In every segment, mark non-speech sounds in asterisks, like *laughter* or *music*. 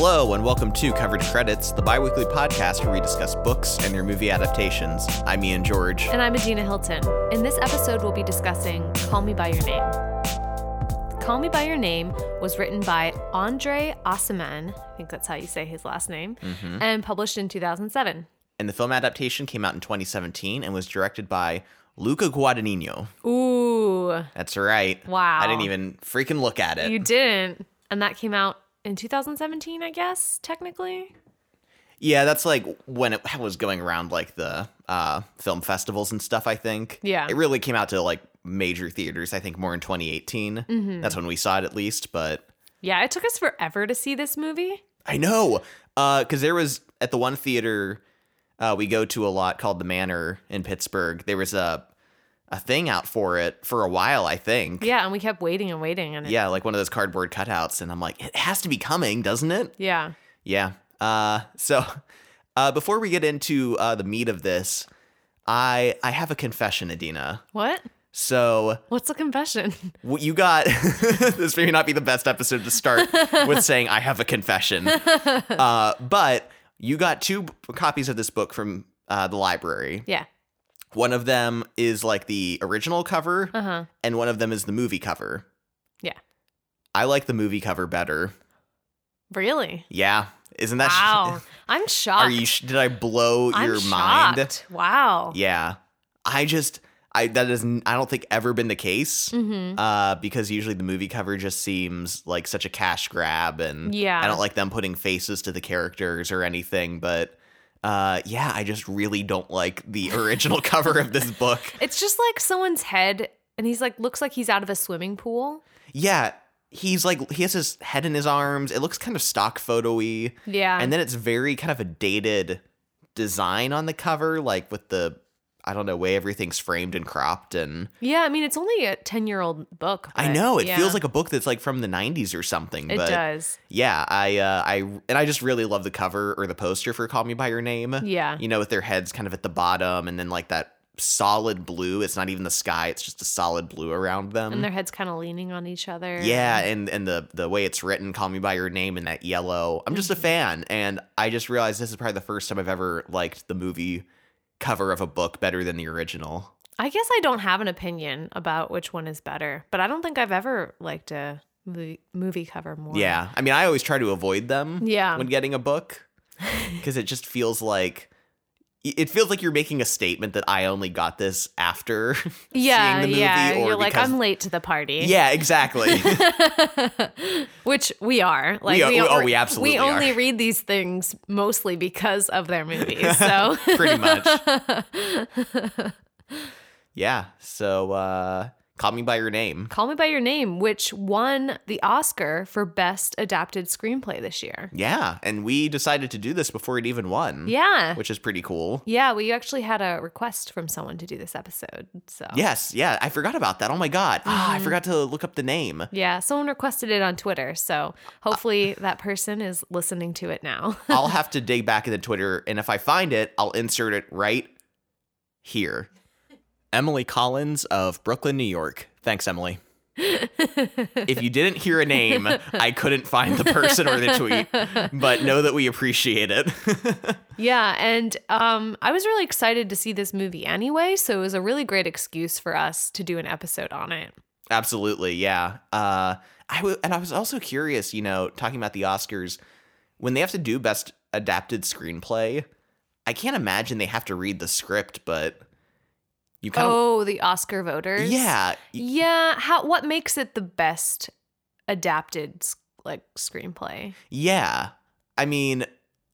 Hello, and welcome to Coverage Credits, the bi weekly podcast where we discuss books and their movie adaptations. I'm Ian George. And I'm Adina Hilton. In this episode, we'll be discussing Call Me By Your Name. Call Me By Your Name was written by Andre Aciman, I think that's how you say his last name, mm-hmm. and published in 2007. And the film adaptation came out in 2017 and was directed by Luca Guadagnino. Ooh, That's right. Wow. I didn't even freaking look at it. you didn't. And that came out in 2017, I guess, technically. yeah, that's like when it was going around like the uh, film festivals and stuff, I think. Yeah. It really came out to like major theaters, I think more in 2018. Mm-hmm. That's when we saw it at least, but Yeah, it took us forever to see this movie. I know. Because there was at the one theater uh, we go to a lot called the Manor in Pittsburgh. There was a a thing out for it for a while, I think. Yeah, and we kept waiting and waiting. And it, Yeah, like one of those cardboard cutouts, and I'm like, it has to be coming, doesn't it? yeah. Yeah. Uh, so *laughs* uh, before we get into uh, the meat of this, I I have a confession, Adina. What? So What's the confession? *laughs* what you got *laughs* this may not be the best episode to start with saying I have a confession. Uh, but you got two b- copies of this book from uh, the library. yeah. One of them is like the original cover, Uh huh. and one of them is the movie cover. Yeah. I like the movie cover better. Really? Yeah, isn't that? Wow. *laughs* I'm shocked. Are you? sh- Did I blow I'm your mind? shocked. Wow. Yeah, I just I that is I don't think ever been the case. Mm-hmm. Uh, because usually the movie cover just seems like such a cash grab, and Yeah. I don't like them putting faces to the characters or anything. But uh, yeah, I just really don't like the original *laughs* cover of this book. It's just like someone's head, and he's like looks like he's out of a swimming pool. Yeah, he's like he has his head in his arms. It looks kind of stock photo-y. Yeah. and then it's very kind of a dated design on the cover, like with the I don't know way everything's framed and cropped and. yeah, I mean it's only a ten year old book. I know it yeah, feels like a book that's like from the 90s or something. it but does. yeah, I uh, I and I just really love the cover or the poster for Call Me by Your Name. Yeah. You know, with their heads kind of at the bottom and then like that solid blue. It's not even the sky, it's just a solid blue around them. And their heads kind of leaning on each other. yeah, and and the the way it's written, "Call Me by Your Name" in that yellow. I'm just a fan, and I just realized this is probably the first time I've ever liked the movie cover of a book better than the original. I guess I don't have an opinion about which one is better, but I don't think I've ever liked a movie, movie cover more. Yeah, I mean, I always try to avoid them. Yeah. when getting a book, because it just feels like it feels like you're making a statement that I only got this after *laughs* Yeah. seeing the movie, yeah. or You're like, I'm late to the party. Yeah, exactly. *laughs* Which we are. Like We are- we oh, we absolutely We only are. read these things mostly because of their movies. *laughs* So Pretty much. yeah. So, uh, call me by your name. Call Me by Your Name, which won the Oscar for Best Adapted Screenplay this year. Yeah, and we decided to do this before it even won. Yeah. which is pretty cool. Yeah, we actually had a request from someone to do this episode. So Yes, yeah, I forgot about that. Oh my god, ah, Mm-hmm. I forgot to look up the name. Yeah, someone requested it on Twitter. So hopefully that person is listening to it now. *laughs* I'll have to dig back into Twitter, and if I find it, I'll insert it right here. Emily Collins of Brooklyn, New York. Thanks, Emily. if you didn't hear a name, *laughs* I couldn't find the person or the tweet, but know that we appreciate it. *laughs* yeah, and um, I was really excited to see this movie anyway. So it was a really great excuse for us to do an episode on it. Absolutely, yeah. Uh, I w- and I was also curious, you know, talking about the Oscars, when they have to do best adapted screenplay, I can't imagine they have to read the script, but you kind of Oh, the Oscar voters. yeah, Yeah. How? What makes it the best adapted like screenplay? yeah. I mean,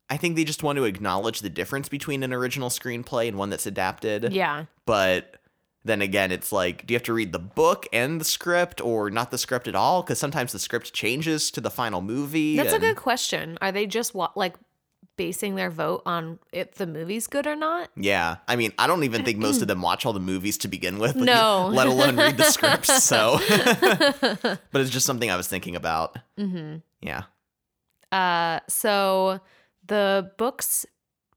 I think they just want to acknowledge the difference between an original screenplay and one that's adapted. Yeah. But then again, it's like, do you have to read the book and the script, or not the script at all? Because sometimes the script changes to the final movie. That's a good question. Are they just wa- like basing their vote on if the movie's good or not? Yeah, I mean, I don't even think most of them watch all the movies to begin with. No. *laughs* let alone read the scripts. *laughs* So, *laughs* but it's just something I was thinking about. Mm-hmm. Yeah, Uh, so the book's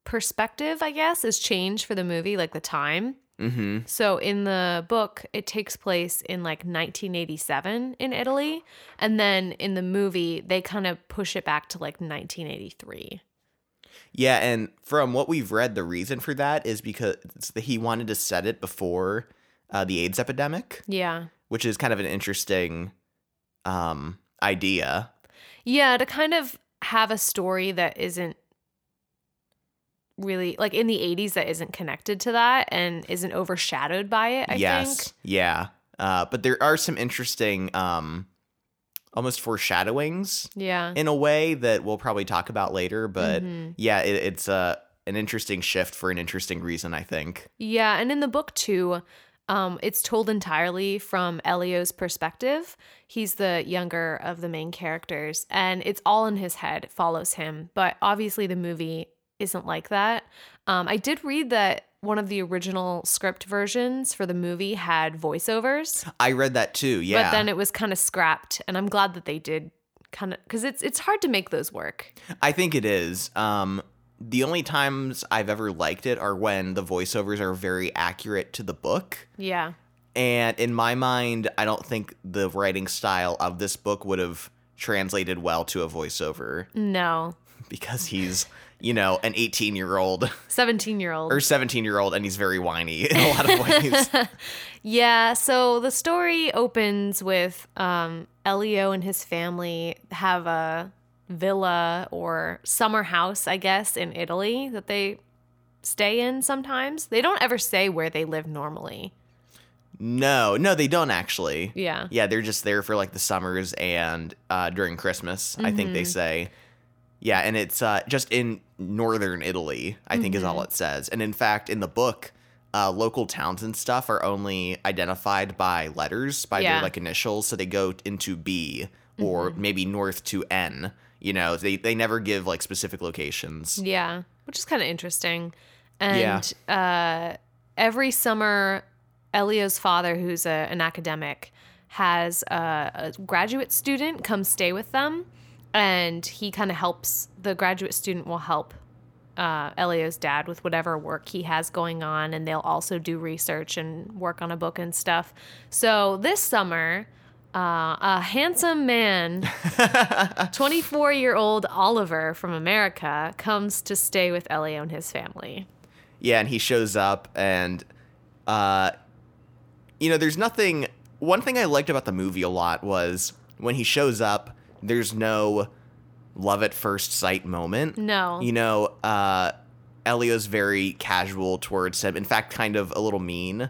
perspective, I guess, is changed for the movie, like the time. Mm-hmm. So in the book, it takes place in like 1987 in Italy. And then in the movie, they kind of push it back to like 1983. Yeah, and from what we've read, the reason for that is because he wanted to set it before uh, the AIDS epidemic. Yeah. Which is kind of an interesting um, idea. Yeah, to kind of have a story that isn't really like in the 80s that isn't connected to that and isn't overshadowed by it, I yes. think. Yeah. Uh, but there are some interesting um almost foreshadowings yeah in a way that we'll probably talk about later but mm-hmm. yeah it, it's a uh, an interesting shift for an interesting reason i think yeah and in the book too um, it's told entirely from Elio's perspective. He's the younger of the main characters, and it's all in his head. Follows him, but obviously the movie isn't like that. Um, I did read that one of the original script versions for the movie had voiceovers. I read that too. Yeah, but then it was kind of scrapped, and I'm glad that they did kind of because it's it's hard to make those work. I think it is. Um, the only times I've ever liked it are when the voiceovers are very accurate to the book. Yeah. And in my mind, I don't think the writing style of this book would have translated well to a voiceover. No. *laughs* Because he's, you know, an 18 year old, 17 year old, or 17 year old, and he's very whiny *laughs* in a lot of ways. *laughs* yeah. So the story opens with um, Elio and his family have a villa or summer house, I guess, in Italy that they stay in sometimes. They don't ever say where they live normally. No, no, they don't actually. Yeah. Yeah, they're just there for like the summers and uh, during Christmas, mm-hmm. I think they mm-hmm. say. Yeah, and it's uh, just in northern Italy, I think mm-hmm. is all mm-hmm. it says. And in fact, in the book, uh, local towns and stuff are only identified by letters, by yeah. their like initials. So they go into B or mm-hmm. maybe north to N. You know, they they never give like specific locations. Yeah, which is kind of interesting. And yeah. uh, every summer, Elio's father, who's a, an academic, has a, a graduate student come stay with them, and he kind of helps. The graduate student will help uh, Elio's dad with whatever work he has going on, and they'll also do research and work on a book and stuff. So this summer, uh, a handsome man, *laughs* 24 year old Oliver from America, comes to stay with Elio and his family. Yeah, and he shows up, and, uh, you know, there's nothing. One thing I liked about the movie a lot was when he shows up, there's no love at first sight moment. No. You know, uh, Elio's very casual towards him. In fact, kind of a little mean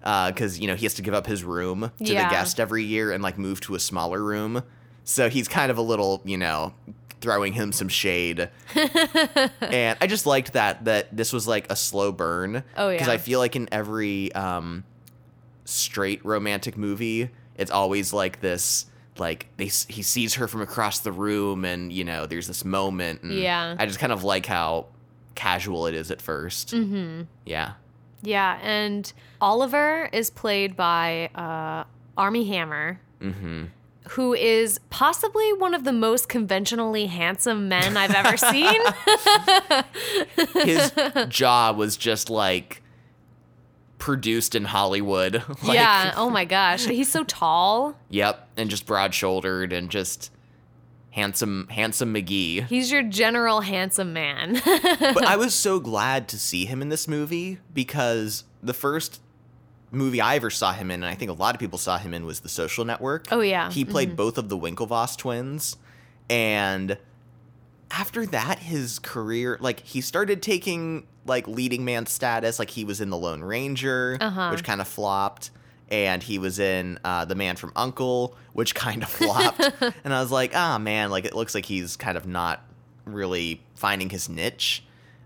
because uh, you know he has to give up his room to yeah. the guest every year and like move to a smaller room. So he's kind of a little, you know, throwing him some shade. *laughs* and I just liked that that this was like a slow burn. Oh yeah. Because I feel like in every um, straight romantic movie, it's always like this. Like they, he sees her from across the room, and you know, there's this moment. yeah. I just kind of like how casual it is at 1st mm-hmm. Yeah. Yeah, and Oliver is played by uh, Armie Hammer. Mm-hmm. Who is possibly one of the most conventionally handsome men I've ever *laughs* seen? *laughs* His jaw was just like produced in Hollywood. *laughs* like, yeah. Oh my gosh. He's so tall. Yep. And just broad shouldered and just handsome handsome McGee. He's your general handsome man. *laughs* but I was so glad to see him in this movie because the first movie I ever saw him in, and I think a lot of people saw him in, was The Social Network. Oh yeah. He played mm-hmm. both of the Winklevoss twins. And after that, his career like he started taking like leading man status, like he was in The Lone Ranger, uh-huh. which kind of flopped and he was in uh, The Man from U.N.C.L.E., which kind of *laughs* flopped. and I was like, ah, oh, man, like it looks like he's kind of not really finding his niche.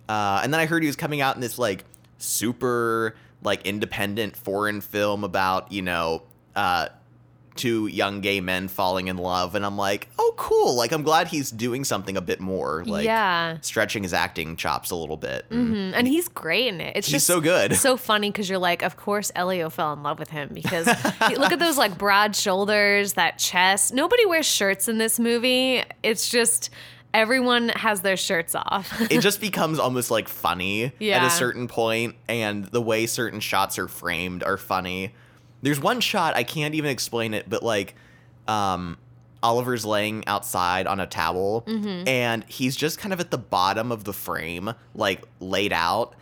Uh, and then I heard he was coming out in this like super like independent foreign film about you know uh, two young gay men falling in love and i'm like oh cool. Like i'm glad he's doing something a bit more like yeah. stretching his acting chops a little bit. Mm-hmm. and he's great in it. It's he's just so good. so funny because you're like of course elio fell in love with him because look at those like broad shoulders that chest. Nobody wears shirts in this movie. It's just everyone has their shirts off. it *laughs* just becomes almost like funny at a certain point and the way certain shots are framed are funny there's one shot i can't even explain it but like um oliver's laying outside on a towel Mm-hmm. and he's just kind of at the bottom of the frame like laid out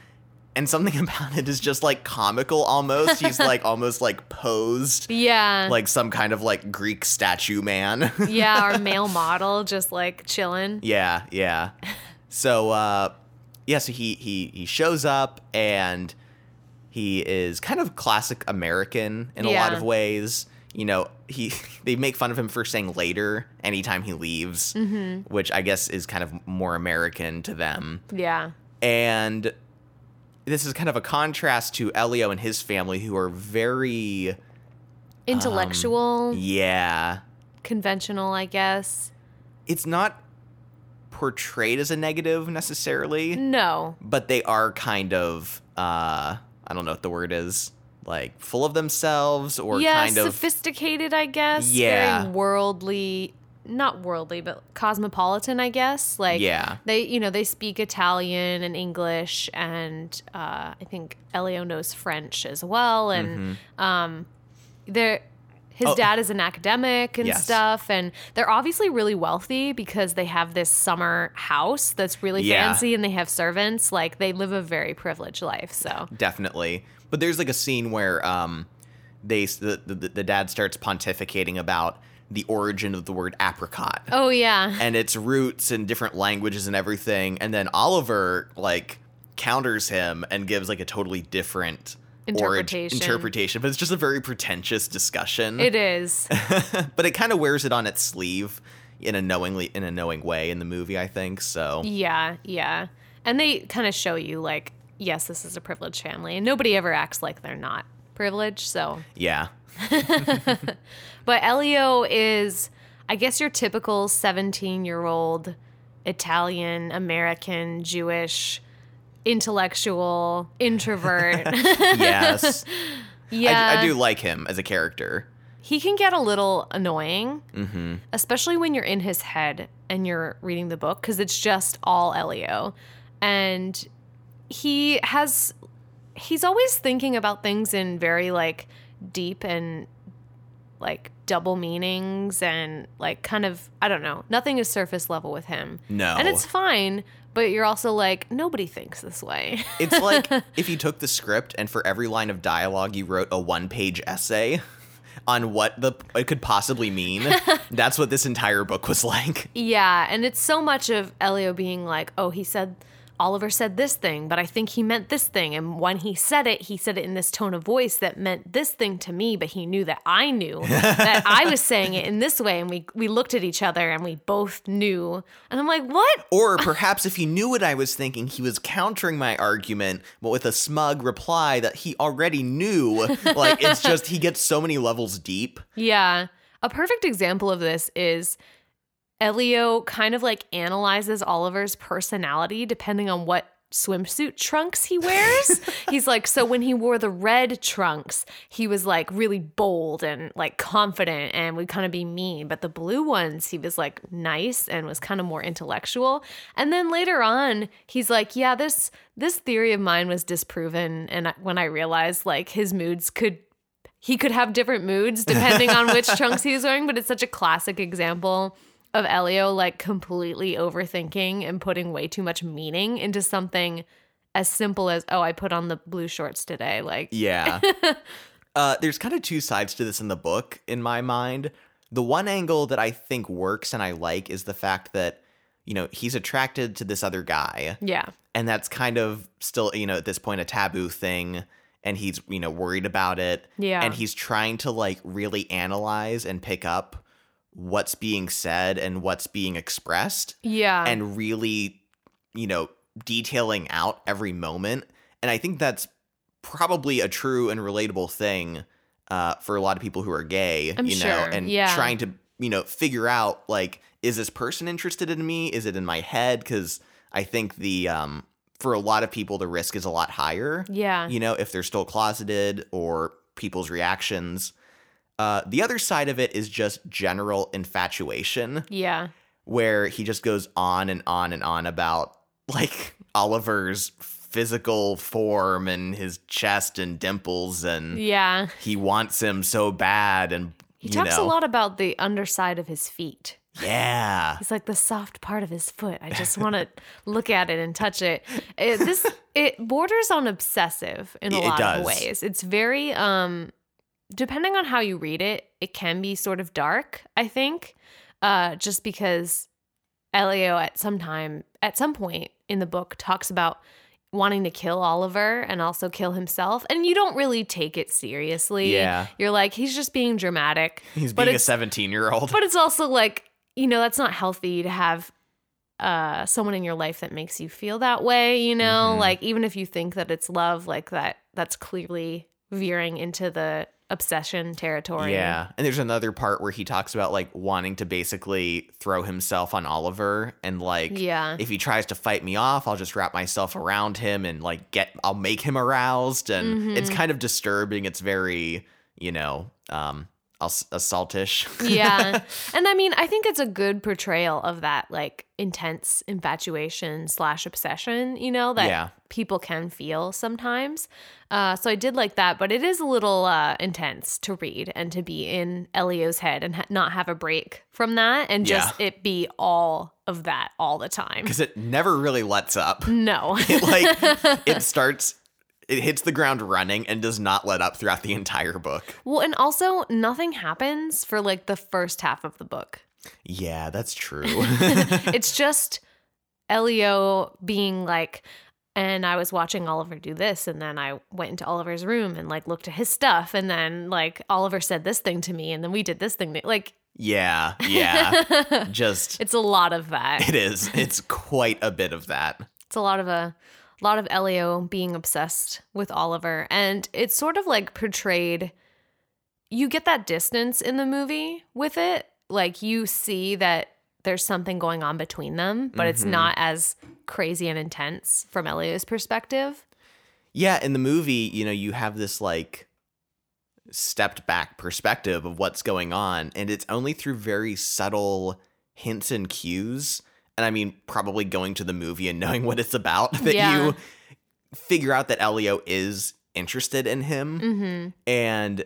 and something *laughs* about it is just like comical almost he's *laughs* like almost like posed yeah. like some kind of like greek statue man *laughs* yeah, our male model just like chilling. Yeah, yeah. So uh yeah, so he he he shows up and he is kind of classic American in a lot of ways. You know, he *laughs* they make fun of him for saying later anytime he leaves, Mm-hmm. which I guess is kind of more American to them. Yeah. And this is kind of a contrast to Elio and his family who are very Intellectual, yeah, conventional, I guess. it's not portrayed as a negative necessarily. No. but they are kind of uh I don't know what the word is, like full of themselves or yeah, kind of sophisticated, I guess. Yeah. Very worldly, not worldly, but cosmopolitan, I guess. Like, Yeah. they, you know, they speak Italian and English, and uh, I think Elio knows French as well. And um, they're. His. Oh. dad is an academic and Yes. stuff, and they're obviously really wealthy because they have this summer house that's really Yeah. fancy and they have servants. Like, they live a very privileged life. So, definitely. But there's like a scene where um they the, the the dad starts pontificating about the origin of the word apricot oh, yeah. and its roots and different languages and everything and then Oliver like counters him and gives like a totally different Interpretation. interpretation but it's just a very pretentious discussion It is. *laughs* but it kind of wears it on its sleeve in a knowingly in a knowing way in the movie i think so Yeah, yeah. And they kind of show you like, yes, this is a privileged family, and nobody ever acts like they're not privileged. So, yeah *laughs* *laughs* but Elio is, I guess, your typical seventeen-year-old Italian American Jewish intellectual introvert. *laughs* yes *laughs* yeah, I, I do like him as a character he can get a little annoying, mm-hmm. especially when you're in his head and you're reading the book because it's just all Elio. And he has, he's always thinking about things in very like deep and like double meanings and like kind of, I don't know, nothing is surface level with him. no And it's fine, but you're also like, nobody thinks this way. *laughs* it's like if you took the script and for every line of dialogue you wrote a one page essay on what the it could possibly mean *laughs* that's what this entire book was like Yeah, and it's so much of Elio being like, "Oh, he said Oliver said this thing, but I think he meant this thing." And when he said it, he said it in this tone of voice that meant this thing to me, but he knew that I knew *laughs* that I was saying it in this way, and we we looked at each other and we both knew. And I'm like, "What?" Or perhaps if he knew what I was thinking, he was countering my argument, but with a smug reply that he already knew. Like, it's just, he gets so many levels deep. Yeah. A perfect example of this is Elio kind of like analyzes Oliver's personality depending on what swimsuit trunks he wears. *laughs* He's like, so when he wore the red trunks, he was like really bold and like confident and would kind of be mean. But the blue ones, he was like nice and was kind of more intellectual. And then later on, he's like, yeah, this this theory of mine was disproven. And when I realized like his moods could he could have different moods *laughs* depending on which trunks he was wearing, but it's such a classic example of Elio like completely overthinking and putting way too much meaning into something as simple as, oh, I put on the blue shorts today. Like, Yeah. *laughs* uh, there's kind of two sides to this in the book, in my mind. The one angle that I think works and I like is the fact that, you know, he's attracted to this other guy. yeah. and that's kind of still you know at this point a taboo thing and he's you know worried about it Yeah. and he's trying to like really analyze and pick up what's being said and what's being expressed Yeah. and really you know detailing out every moment and i think that's probably a true and relatable thing uh, for a lot of people who are gay I'm you know and yeah. trying to you know figure out like is this person interested in me is it in my head because i think the um for a lot of people the risk is a lot higher yeah. you know if they're still closeted or people's reactions uh, the other side of it is just general infatuation yeah. where he just goes on and on and on about like *laughs* Oliver's physical form and his chest and dimples and Yeah. he wants him so bad and He you talks know, a lot about the underside of his feet. Yeah. He's like the soft part of his foot. I just want to *laughs* look at it and touch it. it. This *laughs* it borders on obsessive in a It lot of ways. It's very um depending on how you read it, it can be sort of dark, I think. Uh just because Elio at some time at some point in the book talks about wanting to kill Oliver and also kill himself and you don't really take it seriously. Yeah. You're like he's just being dramatic. *laughs* He's being a 17 year old. But it's also like, you know, that's not healthy to have uh someone in your life that makes you feel that way, you know? Mhm. Like even if you think that it's love, like that that's clearly veering into the obsession territory. Yeah. And there's another part where he talks about like wanting to basically throw himself on Oliver and like Yeah. if he tries to fight me off, I'll just wrap myself around him and like get I'll make him aroused and it's Mhm. kind of disturbing. It's very, you know, um assaultish. *laughs* yeah. And I mean, I think it's a good portrayal of that like intense infatuation slash obsession, you know, that Yeah. people can feel sometimes. Uh, so I did like that, but it is a little uh, intense to read and to be in Elio's head and ha- not have a break from that and just it be all of that all the time. *laughs* Cuz it never really lets up. No. *laughs* It like it starts it hits the ground running and does not let up throughout the entire book. well, and also nothing happens for like the first half of the book. Yeah, that's true. *laughs* *laughs* it's just Elio being like, and I was watching Oliver do this, and then I went into Oliver's room and like looked at his stuff, and then like Oliver said this thing to me, and then we did this thing. Like, yeah, yeah. *laughs* Just it's a lot of that. it is. It's quite a bit of that. It's a lot of a lot of Elio being obsessed with Oliver, and it's sort of like portrayed. You get that distance in the movie with it, like you see that there's something going on between them, but it's Mhm. not as crazy and intense from Elio's perspective. Yeah, in the movie, you know, you have this like stepped back perspective of what's going on, and it's only through very subtle hints and cues. And I mean, probably going to the movie and *laughs* knowing what it's about that Yeah. you figure out that Elio is interested in him. Mm-hmm. And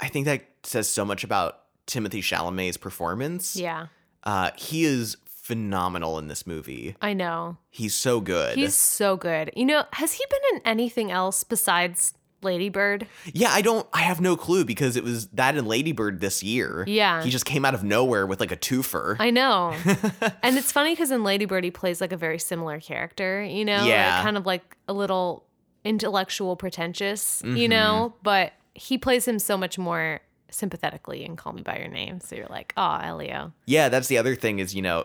I think that says so much about Timothy Chalamet's performance. Yeah, Uh, he is phenomenal in this movie. I know. He's so good. He's so good. You know, has he been in anything else besides Ladybird? Yeah, I don't. I have no clue because it was that and Ladybird this year. Yeah. he just came out of nowhere with like a twofer. I know. *laughs* and it's funny because in Ladybird, he plays like a very similar character, you know? Like, kind of like a little intellectual, pretentious, you Mhm. know? But he plays him so much more sympathetically in Call Me By Your Name. So you're like, oh, Elio. yeah, that's the other thing is you know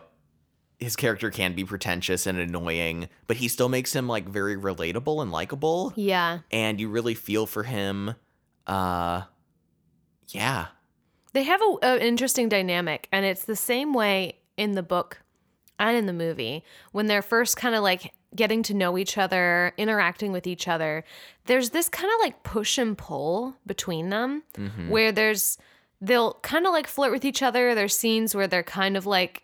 his character can be pretentious and annoying, but he still makes him like very relatable and likable, Yeah. and you really feel for him. Uh, yeah, They have a, an interesting dynamic, and it's the same way in the book and in the movie when they're first kind of like getting to know each other, interacting with each other. There's this kind of like push and pull between them Mhm. where there's they'll kind of like flirt with each other. There's scenes where they're kind of like,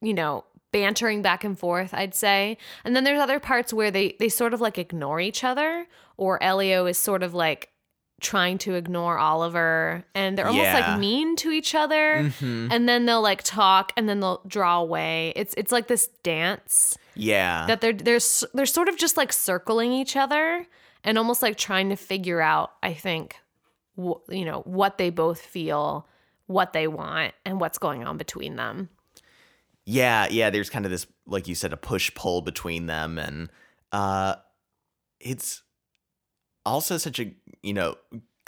you know, bantering back and forth, I'd say. And then there's other parts where they they sort of like ignore each other, or Elio is sort of like trying to ignore Oliver, and they're almost Yeah. like mean to each other. Mhm. And then they'll like talk, and then they'll draw away. It's it's like this dance yeah, that they're they're they're sort of just like circling each other and almost like trying to figure out i think wh- you know what they both feel what they want and what's going on between them yeah, yeah. There's kind of this, like you said, a push pull between them, and uh, it's also such a you know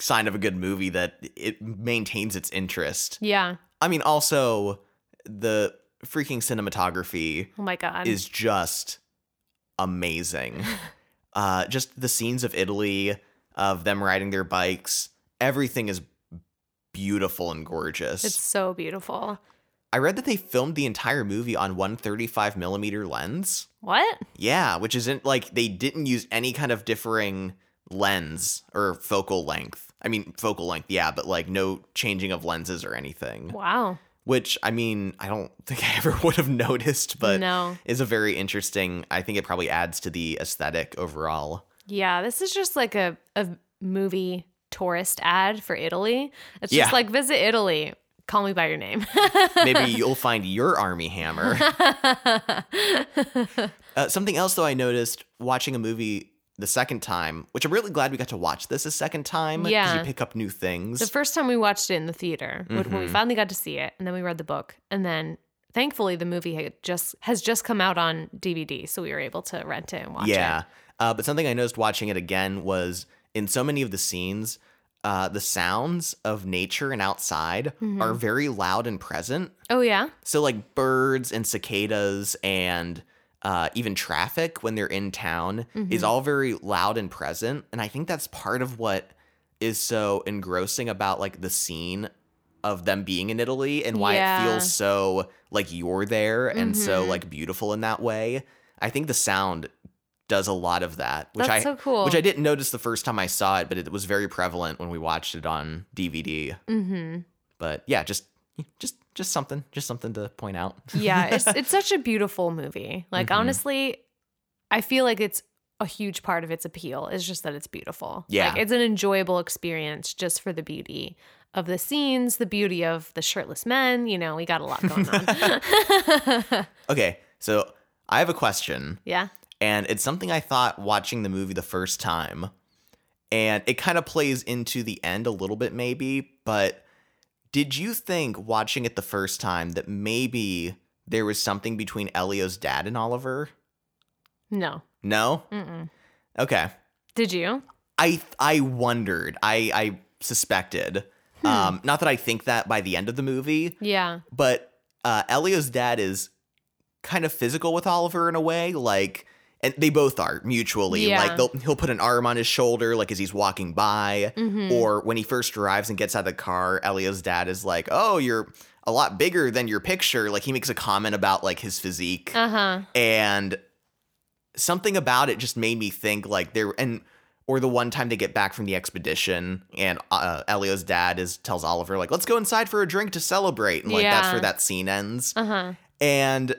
sign of a good movie that it maintains its interest. yeah I mean, also the freaking cinematography oh my god is just amazing. *laughs* uh, just the scenes of Italy, of them riding their bikes, everything is beautiful and gorgeous. it's so beautiful I read that they filmed the entire movie on 135 millimeter lens. what Yeah, which isn't like they didn't use any kind of differing lens or focal length. I mean, focal length, yeah, but like no changing of lenses or anything, wow which I mean, I don't *laughs* think I ever would have noticed, but No. is a very interesting. I think it probably adds to the aesthetic overall. Yeah, this is just like a, a movie tourist ad for Italy. It's just Yeah. like visit Italy. Call me by your name. Maybe *laughs* you'll find your Armie Hammer. *laughs* Uh, something else, though, I noticed watching a movie the second time, which I'm really glad we got to watch this a second time. Yeah. you pick up new things. the first time we watched it in the theater, when- when we Mm-hmm. finally got to see it, and then we read the book, and then thankfully the movie had just has just come out on DVD, so we were able to rent it and watch yeah. it. Uh, but something I noticed watching it again was in so many of the scenes, uh, the sounds of nature and outside Mm-hmm. are very loud and present. Oh yeah, So, like birds and cicadas and uh, even traffic when they're in town Mm-hmm. is all very loud and present. And I think that's part of what is so engrossing about like the scene of them being in Italy and why Yeah. it feels so like you're there and so Mhm. like beautiful in that way. I think the sound does a lot of that, which That's I so cool. which I didn't notice the first time I saw it, but it was very prevalent when we watched it on DVD. mm-hmm. But yeah, just just just something, just something to point out. yeah. It's *laughs* it's such a beautiful movie. Like Mhm. honestly, I feel like it's a huge part of its appeal is just that it's beautiful. Yeah. like, it's an enjoyable experience just for the beauty of the scenes, the beauty of the shirtless men. You know, we got a lot going on. *laughs* *laughs* Okay, so I have a question, yeah. And it's something I thought watching the movie the first time, and it kind of plays into the end a little bit, maybe. But did you think watching it the first time that maybe there was something between Elio's dad and Oliver? No. No. Mm-mm. Okay. Did you? I I wondered. I I suspected. Um, not that I think that by the end of the movie, Yeah. but uh, Elio's dad is kind of physical with Oliver in a way, like, and they both are mutually. Yeah. Like, they'll, he'll put an arm on his shoulder, like as he's walking by, Mhm. or when he first arrives and gets out of the car, Elio's dad is like, "Oh, you're a lot bigger than your picture." Like, he makes a comment about like his physique, Uh huh. and something about it just made me think like there and. Or the one time they get back from the expedition and uh, Elio's dad is tells Oliver like, "Let's go inside for a drink to celebrate," and like that's where that scene ends. Uh huh. And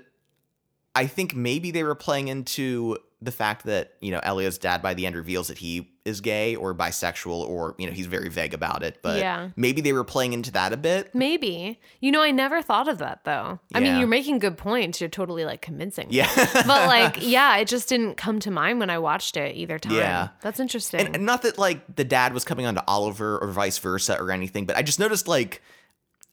I think maybe they were playing into the fact that, you know, Elio's dad by the end reveals that he is gay or bisexual or, you know, he's very vague about it. But Yeah. maybe they were playing into that a bit. Maybe. You know, I never thought of that though. I mean, you're making good points. You're totally like convincing. Yeah. *laughs* but like, *laughs* yeah, it just didn't come to mind when I watched it either time. Yeah. That's interesting. and, and not that like the dad was coming on to Oliver or vice versa or anything, but I just noticed like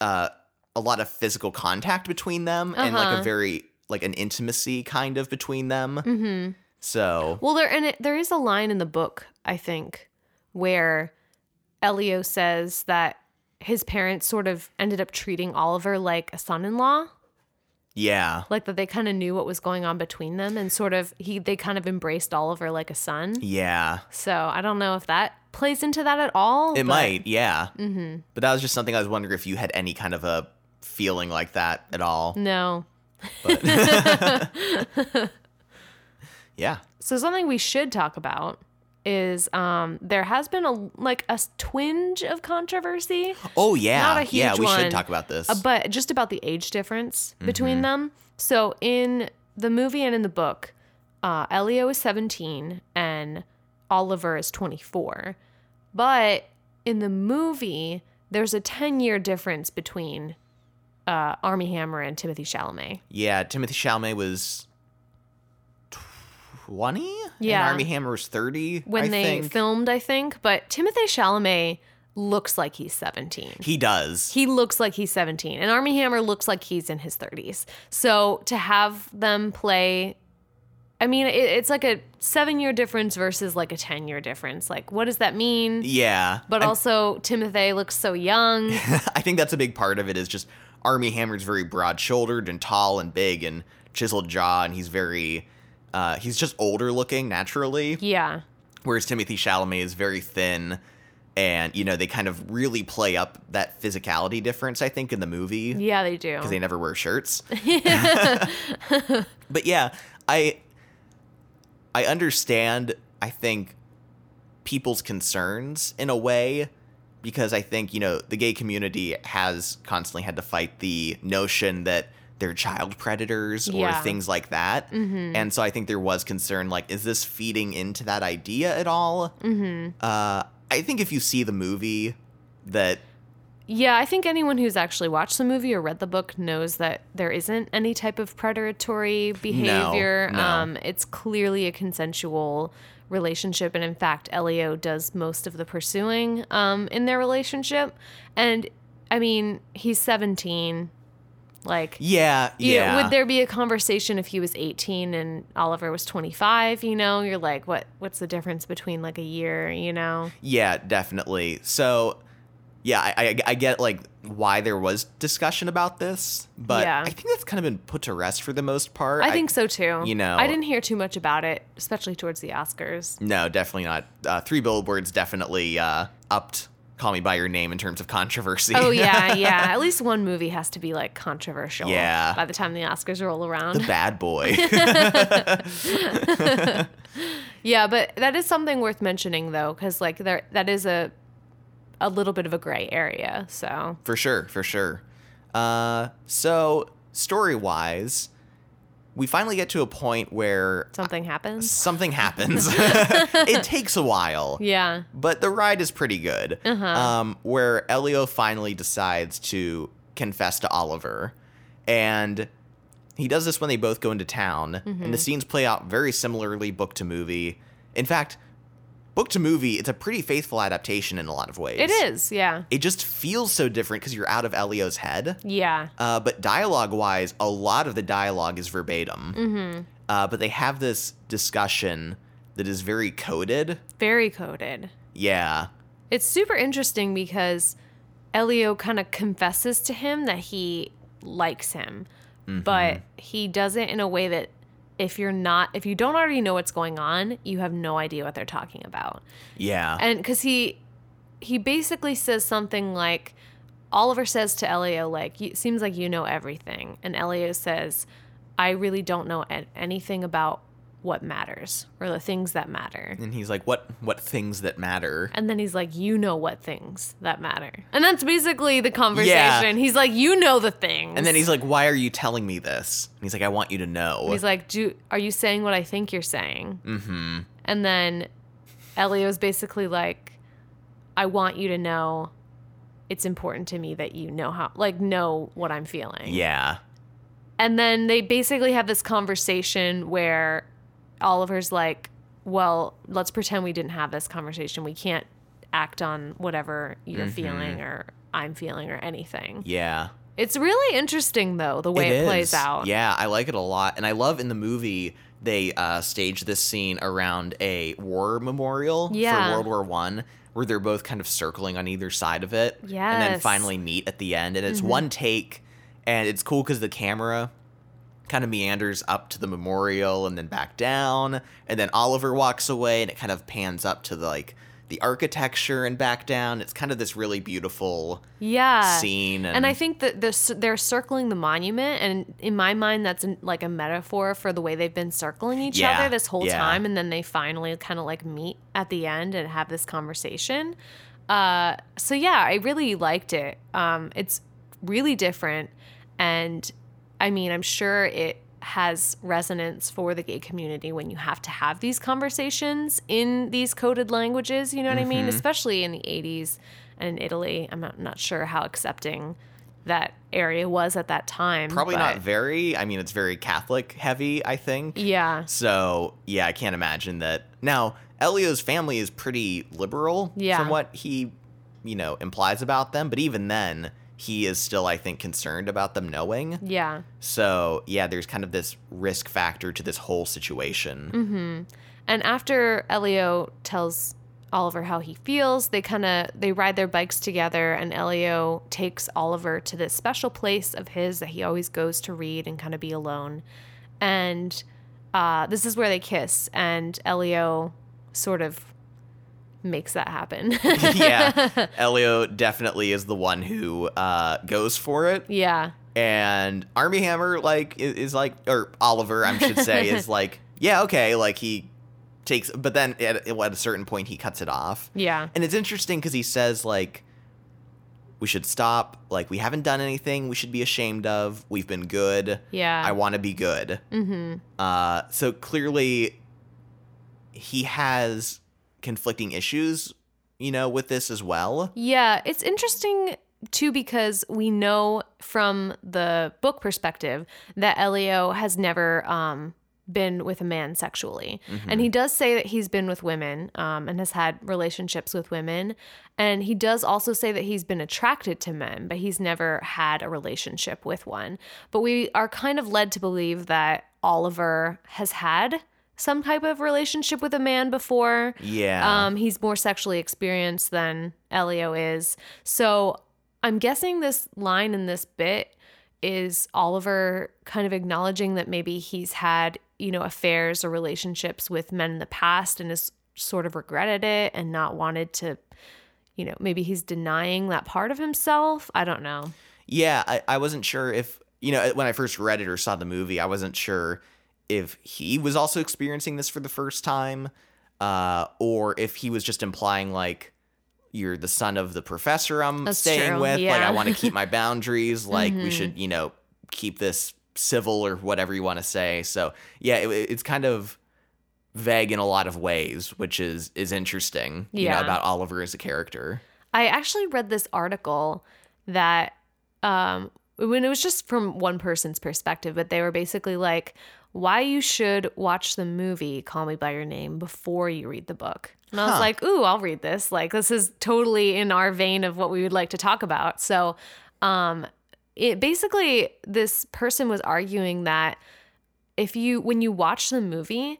uh a lot of physical contact between them and like Uh-huh. a very like an intimacy kind of between them. mm-hmm. So Well, there and it, there is a line in the book, I think, where Elio says that his parents sort of ended up treating Oliver like a son-in-law, yeah. like that they kind of knew what was going on between them, and sort of he they kind of embraced Oliver like a son. Yeah. So I don't know if that plays into that at all. It but- might, yeah. Mhm. But that was just something I was wondering if you had any kind of a feeling like that at all. No. But *laughs* yeah. So something we should talk about is um there has been a like a twinge of controversy Oh yeah. Not a yeah, we one, should talk about this. Uh, but just about the age difference Mm-hmm. between them. So in the movie and in the book, uh, Elio is 17 and Oliver is 24. But in the movie, there's a 10 year difference between uh, Armie Hammer and Timothy Chalamet. yeah, Timothy Chalamet was 20? Yeah. And Armie Hammer was 30. When I they think. filmed, I think. But Timothy Chalamet looks like he's 17. He does. He looks like he's 17, and Armie Hammer looks like he's in his 30s. So to have them play, I mean, it, it's like a seven year difference versus like a 10 year difference. Like, what does that mean? yeah. But I'm- also, Timothy looks so young. *laughs* I think that's a big part of it is just Armie Hammer's very broad shouldered and tall and big and chiseled jaw and he's very uh he's just older looking naturally. yeah. whereas Timothy Chalamet is very thin and you know they kind of really play up that physicality difference I think in the movie Yeah, they do. because they never wear shirts. *laughs* but yeah, I I understand I think people's concerns in a way because I think, you know, the gay community has constantly had to fight the notion that they're child predators or Yeah. things like that. Mm-hmm. And so I think there was concern like, is this feeding into that idea at all? Mm-hmm. Uh, I think if you see the movie, that Yeah, I think anyone who's actually watched the movie or read the book knows that there isn't any type of predatory behavior. no. Um, it's clearly a consensual relationship, and in fact, Elio does most of the pursuing um, in their relationship. And I mean, he's seventeen. Like, yeah, yeah. would there be a conversation if he was 18 and Oliver was 25? You know, you're like, what? What's the difference between like a year? You know? Yeah, definitely. So, yeah, I, I, I get like why there was discussion about this, but Yeah. I think that's kind of been put to rest for the most part. I think so too. you know- I didn't hear too much about it, especially towards the Oscars. No, definitely not. Uh, Three Billboards definitely uh, upped Call Me by Your Name in terms of controversy. Oh yeah, *laughs* yeah. At least one movie has to be like controversial. Yeah. By the time the Oscars roll around. the Bad Boy. *laughs* *laughs* yeah, but that is something worth mentioning though, because like there that is a a little bit of a gray area. So for sure, for sure. Uh, so, story wise, we finally get to a point where something happens. something happens. *laughs* it takes a while. Yeah. but the ride is pretty good. Uh-huh. Um, where Elio finally decides to confess to Oliver, and he does this when they both go into town, Mm-hmm. and the scenes play out very similarly, book to movie. In fact, book to movie, it's a pretty faithful adaptation in a lot of ways. It is. Yeah. It just feels so different because you're out of Elio's head. Yeah. Uh, but dialogue wise, a lot of the dialogue is verbatim. Mm-hmm. Uh, but they have this discussion that is very coded. Very coded. Yeah. It's super interesting because Elio kind of confesses to him that he likes him, but he does it in a way that if you're not, if you don't already know what's going on, you have no idea what they're talking about. Yeah. And because he, he basically says something like, Oliver says to Elio, like, "You- seems like you know everything. And Elio says, I really don't know anything about what matters or the things that matter. And he's like, "What? What things that matter?" And then he's like, You know what things that matter. And that's basically the conversation. He's like, You know the things. And then he's like, "Why are you telling me this?" And he's like, "I want you to know." He's like, Do are you saying what I think you're saying? Mm-hmm. And then Elio's basically like, I want you to know it's important to me that you know how like know what I'm feeling. yeah. And then they basically have this conversation where Oliver's like, Well, let's pretend we didn't have this conversation. We can't act on whatever you're Mm-hmm. feeling or I'm feeling or anything. Yeah. It's really interesting though, the way it, plays out. Yeah, I like it a lot, and I love in the movie they uh, stage this scene around a war memorial Yeah. for World War One, where they're both kind of circling on either side of it, and then finally meet at the end, and it's one take, and it's cool because the camera kind of meanders up to the memorial and then back down, and then Oliver walks away, and it kind of pans up to the like the architecture and back down. It's kind of this really beautiful Yeah. scene, and, And I think that the, they're circling the monument, and in my mind, that's an, like a metaphor for the way they've been circling each Yeah, other this whole yeah. time, and then they finally kind of like meet at the end and have this conversation. Uh, so yeah, I really liked it. Um, it's really different, and I mean, I'm sure it has resonance for the gay community when you have to have these conversations in these coded languages. You know what I Mm-hmm. mean? Especially in the 80s and in Italy. I'm not, not sure how accepting that area was at that time. Probably but not very. I mean, it's very Catholic heavy, I think. Yeah. So, yeah, I can't imagine that. Now, Elio's family is pretty liberal Yeah. from what he, you know, implies about them, but even then, he is still, I think, concerned about them knowing. Yeah. So, yeah, there's kind of this risk factor to this whole situation. Mm-hmm. And after Elio tells Oliver how he feels, they kind of they ride their bikes together and Elio takes Oliver to this special place of his that he always goes to read and kind of be alone. And uh, this is where they kiss and Elio sort of makes that happen. *laughs* yeah, Elio definitely is the one who uh, goes for it. yeah. and Armie Hammer like is, is like or Oliver I should say is *laughs* like yeah okay like he takes but then at, at a certain point he cuts it off Yeah. and it's interesting because he says like we should stop. Like we haven't done anything we should be ashamed of. We've been good. Yeah. I want to be good. Mm-hmm. Uh, so clearly, he has conflicting issues, you know, with this as well. Yeah, it's interesting too because we know from the book perspective that Elio has never um, been with a man sexually. And he does say that he's been with women um, and has had relationships with women. And he does also say that he's been attracted to men, but he's never had a relationship with one. But we are kind of led to believe that Oliver has had some type of relationship with a man before. Yeah. Um, he's more sexually experienced than Elio is. So I'm guessing this line in this bit is Oliver kind of acknowledging that maybe he's had, you know, affairs or relationships with men in the past and has sort of regretted it and not wanted to, you know, maybe he's denying that part of himself. I don't know. Yeah, I, I wasn't sure if, you know, when I first read it or saw the movie, I wasn't sure if he was also experiencing this for the first time uh, or if he was just implying, like, you're the son of the professor I'm That's staying true, with. Like. I want to keep my *laughs* boundaries. Like, Mm-hmm. we should, you know, keep this civil or whatever you want to say. So, yeah, it, it's kind of vague in a lot of ways, which is is interesting, you know, Yeah. about Oliver as a character. I actually read this article that um when it was just from one person's perspective, but they were basically like why you should watch the movie Call Me by Your Name before you read the book. And I was Huh. like, "Ooh, I'll read this. Like this is totally in our vein of what we would like to talk about." So, um it basically this person was arguing that if you when you watch the movie,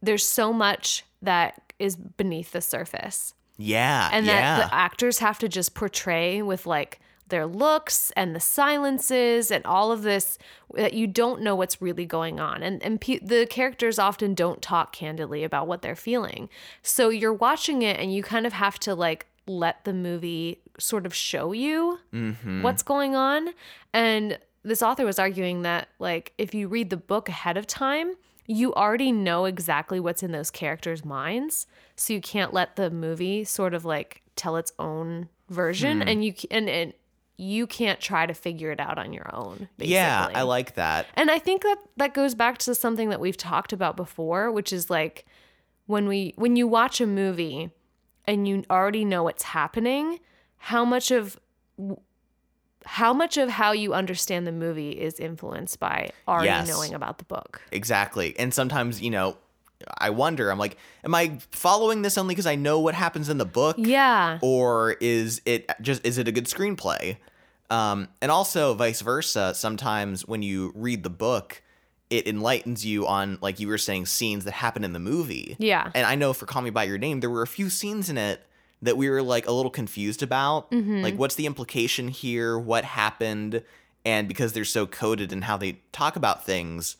there's so much that is beneath the surface Yeah, and yeah. that the actors have to just portray with like their looks and the silences and all of this that you don't know what's really going on. And and pe- the characters often don't talk candidly about what they're feeling. So you're watching it and you kind of have to like let the movie sort of show you mm-hmm. what's going on. And this author was arguing that like if you read the book ahead of time you already know exactly what's in those characters minds. So you can't let the movie sort of like tell its own version. And you and, and you can't try to figure it out on your own basically. Yeah, I like that. And I think that that goes back to something that we've talked about before, which is like when we when you watch a movie and you already know what's happening, how much of how much of how you understand the movie is influenced by already Yes. knowing about the book. Exactly. And sometimes, you know, I wonder, I'm like, am I following this only because I know what happens in the book? Yeah. Or is it just, is it a good screenplay? Um, and also vice versa. Sometimes when you read the book, it enlightens you on, like you were saying, scenes that happen in the movie. Yeah. And I know for Call Me By Your Name, there were a few scenes in it that we were like a little confused about. Mm-hmm. Like, what's the implication here? What happened? And because they're so coded in how they talk about things,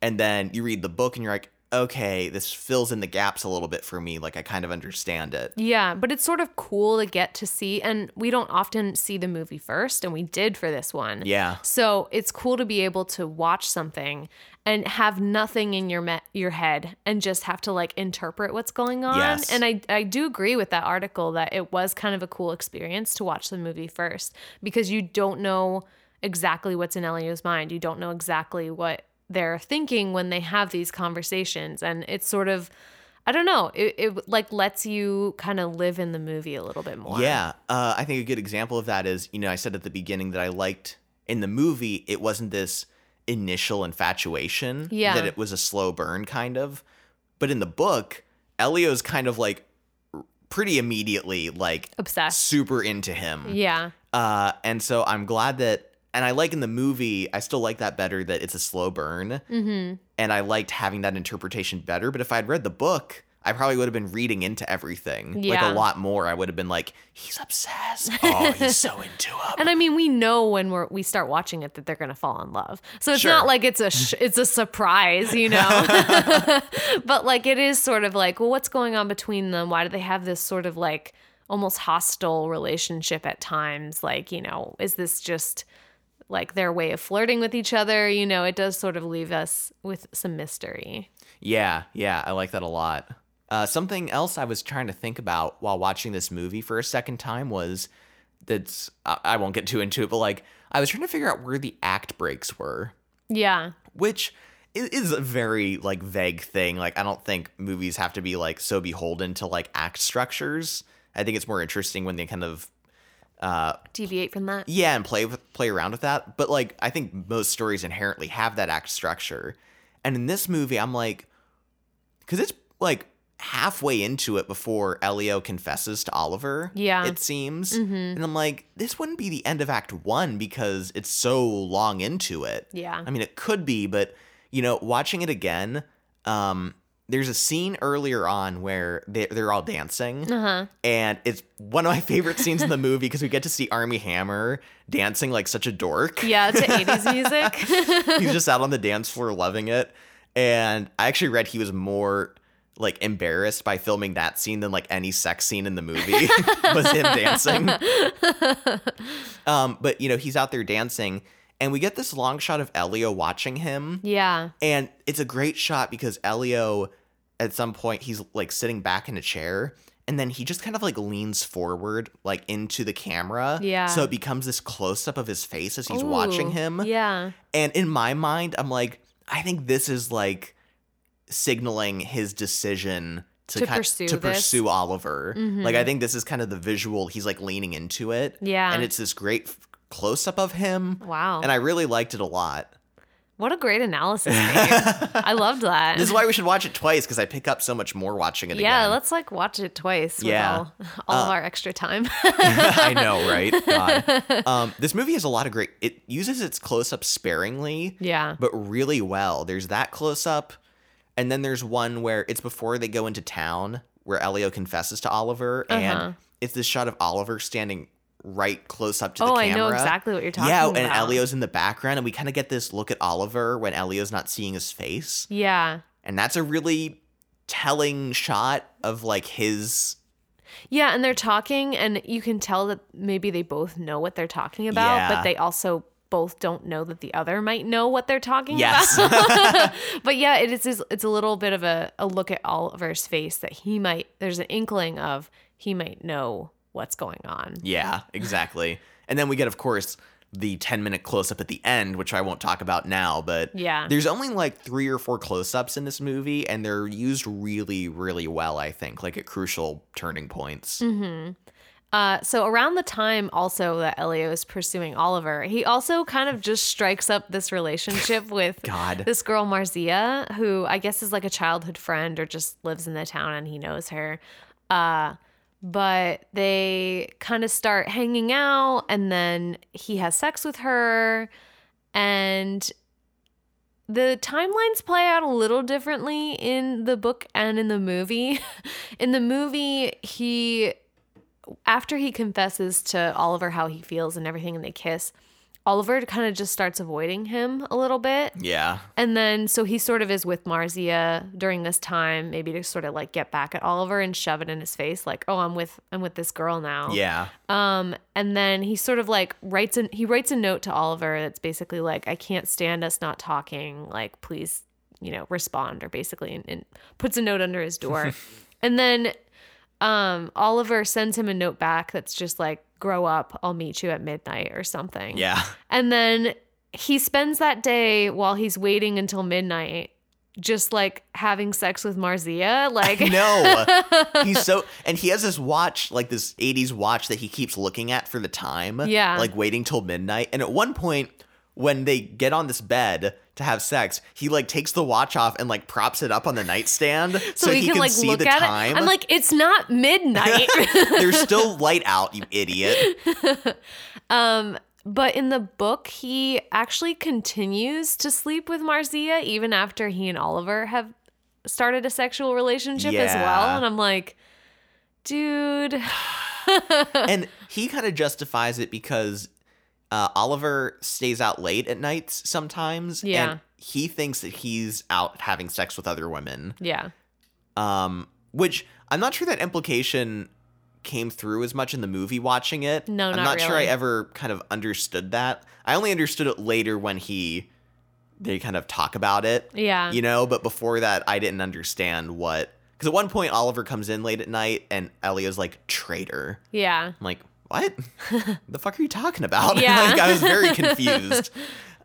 and then you read the book and you're like, okay, this fills in the gaps a little bit for me. Like, I kind of understand it. Yeah, but it's sort of cool to get to see and we don't often see the movie first and we did for this one. Yeah. So it's cool to be able to watch something and have nothing in your me- your head and just have to like interpret what's going on. Yes. And I I do agree with that article that it was kind of a cool experience to watch the movie first because you don't know exactly what's in Elio's mind. You don't know exactly what they're thinking when they have these conversations and it's sort of I don't know. It, it like lets you kind of live in the movie a little bit more. Yeah, uh, I think a good example of that is, you know, I said at the beginning that I liked in the movie, it wasn't this initial infatuation, Yeah. that it was a slow burn kind of. But in the book, Elio's kind of like pretty immediately like Obsessed. super into him. Yeah. Uh, and so I'm glad that, and I like in the movie, I still like that better that it's a slow burn. Mm-hmm. And I liked having that interpretation better. But if I'd read the book, I probably would have been reading into everything like a lot more. I would have been like, he's obsessed. *laughs* Oh, he's so into him. And I mean, we know when we're we start watching it that they're gonna fall in love. So it's Sure. not like it's a sh- it's a surprise, you know. *laughs* *laughs* but like it is sort of like, well, what's going on between them? Why do they have this sort of like almost hostile relationship at times? Like, you know, is this just like their way of flirting with each other? You know, it does sort of leave us with some mystery. Yeah, yeah, I like that a lot. Uh, something else I was trying to think about while watching this movie for a second time was that's I, I won't get too into it, but like I was trying to figure out where the act breaks were, Yeah. which is a very like vague thing. Like I don't think movies have to be like so beholden to like act structures. I think it's more interesting when they kind of uh Deviate from that. yeah and play with play around with that but like i think most stories inherently have that act structure and in this movie i'm like because it's like halfway into it before elio confesses to oliver Yeah. it seems and i'm like this wouldn't be the end of act one because it's so long into it Yeah. i mean it could be but you know watching it again um there's a scene earlier on where they, they're all dancing Uh-huh. and it's one of my favorite scenes in the movie because we get to see Armie Hammer dancing like such a dork. Yeah, to *laughs* 80s music. *laughs* He's just out on the dance floor loving it. And I actually read he was more like embarrassed by filming that scene than like any sex scene in the movie *laughs* was him dancing. um, but you know, he's out there dancing and we get this long shot of Elio watching him. yeah. And it's a great shot because Elio, at some point, he's like sitting back in a chair and then he just kind of like leans forward, like into the camera. Yeah. So it becomes this close up of his face as he's watching him. Yeah. And in my mind, I'm like, I think this is like signaling his decision to, To kind pursue to this. Mm-hmm. pursue Oliver. Like I think this is kind of the visual. He's like leaning into it. Yeah. And it's this great close up of him. Wow. And I really liked it a lot. what a great analysis. I *laughs* loved that. This is why we should watch it twice because I pick up so much more watching it yeah, again. let's like watch it twice Yeah. with all, all of our extra time. *laughs* I know, right? *laughs* Um, this movie has a lot of great. It uses its close up sparingly, yeah. but really well. There's that close up, and then there's one where it's before they go into town where Elio confesses to Oliver, Uh-huh. and it's this shot of Oliver standing right close up to Oh, the camera. I know exactly what you're talking yeah, about. Yeah, and Elio's in the background, and we kind of get this look at Oliver when Elio's not seeing his face. Yeah. And that's a really telling shot of like his Yeah, and they're talking, and you can tell that maybe they both know what they're talking about, Yeah. but they also both don't know that the other might know what they're talking yes about. *laughs* *laughs* but yeah, it is it's a little bit of a, a look at Oliver's face that he might there's an inkling of he might know what's going on. yeah exactly and then we get of course the 10 minute close up at the end which i won't talk about now but Yeah. there's only like three or four close ups in this movie and they're used really really well i think like at crucial turning points Mm-hmm. Uh, so around the time also that Elio is pursuing Oliver, he also kind of just strikes up this relationship *laughs* with God. this girl Marzia, who I guess is like a childhood friend or just lives in the town and he knows her. Uh, but they kind of start hanging out and then he has sex with her and the timelines play out a little differently in the book and in the movie. *laughs* in the movie, he after he confesses to Oliver how he feels and everything and they kiss, Oliver kind of just starts avoiding him a little bit. yeah And then so he sort of is with Marzia during this time, maybe to sort of like get back at Oliver and shove it in his face like, "Oh, I'm with I'm with this girl now." yeah Um and then he sort of like writes an he writes a note to Oliver that's basically like, "I can't stand us not talking. Like please, you know, respond." Or basically and, and puts a note under his door. *laughs* and then um Oliver sends him a note back that's just like, "Grow up. I'll meet you at midnight" or something. yeah And then he spends that day while he's waiting until midnight, just like having sex with Marzia. Like, no *laughs* he's so and he has this watch like this 80s watch that he keeps looking at for the time Yeah. like waiting till midnight and at one point when they get on this bed to have sex he like takes the watch off and like props it up on the nightstand *laughs* so, he, can, like see look the at time it. I'm like, it's not midnight. *laughs* there's still *laughs* light out you idiot um, but in the book, he actually continues to sleep with Marzia even after he and Oliver have started a sexual relationship as well. And I'm like, dude. *sighs* and he kind of justifies it because uh, Oliver stays out late at nights sometimes Yeah. and he thinks that he's out having sex with other women Yeah. um, which I'm not sure that implication came through as much in the movie watching it. No, I'm not not sure I ever kind of understood that. I only understood it later when he they kind of talk about it. Yeah. You know, but before that I didn't understand what because at one point Oliver comes in late at night and Elio's like traitor. Yeah. I'm like, what *laughs* the fuck are you talking about *laughs* Yeah. like i was very *laughs* confused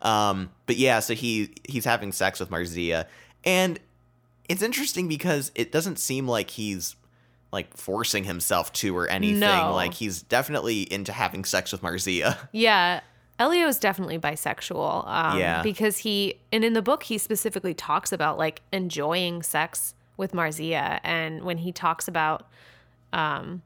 um but yeah so he he's having sex with marzia and it's interesting because it doesn't seem like he's like forcing himself to or anything No. like he's definitely into having sex with marzia Yeah. Elio is definitely bisexual. Um, Yeah. Because he, and in the book, he specifically talks about like enjoying sex with Marzia. And when he talks about um,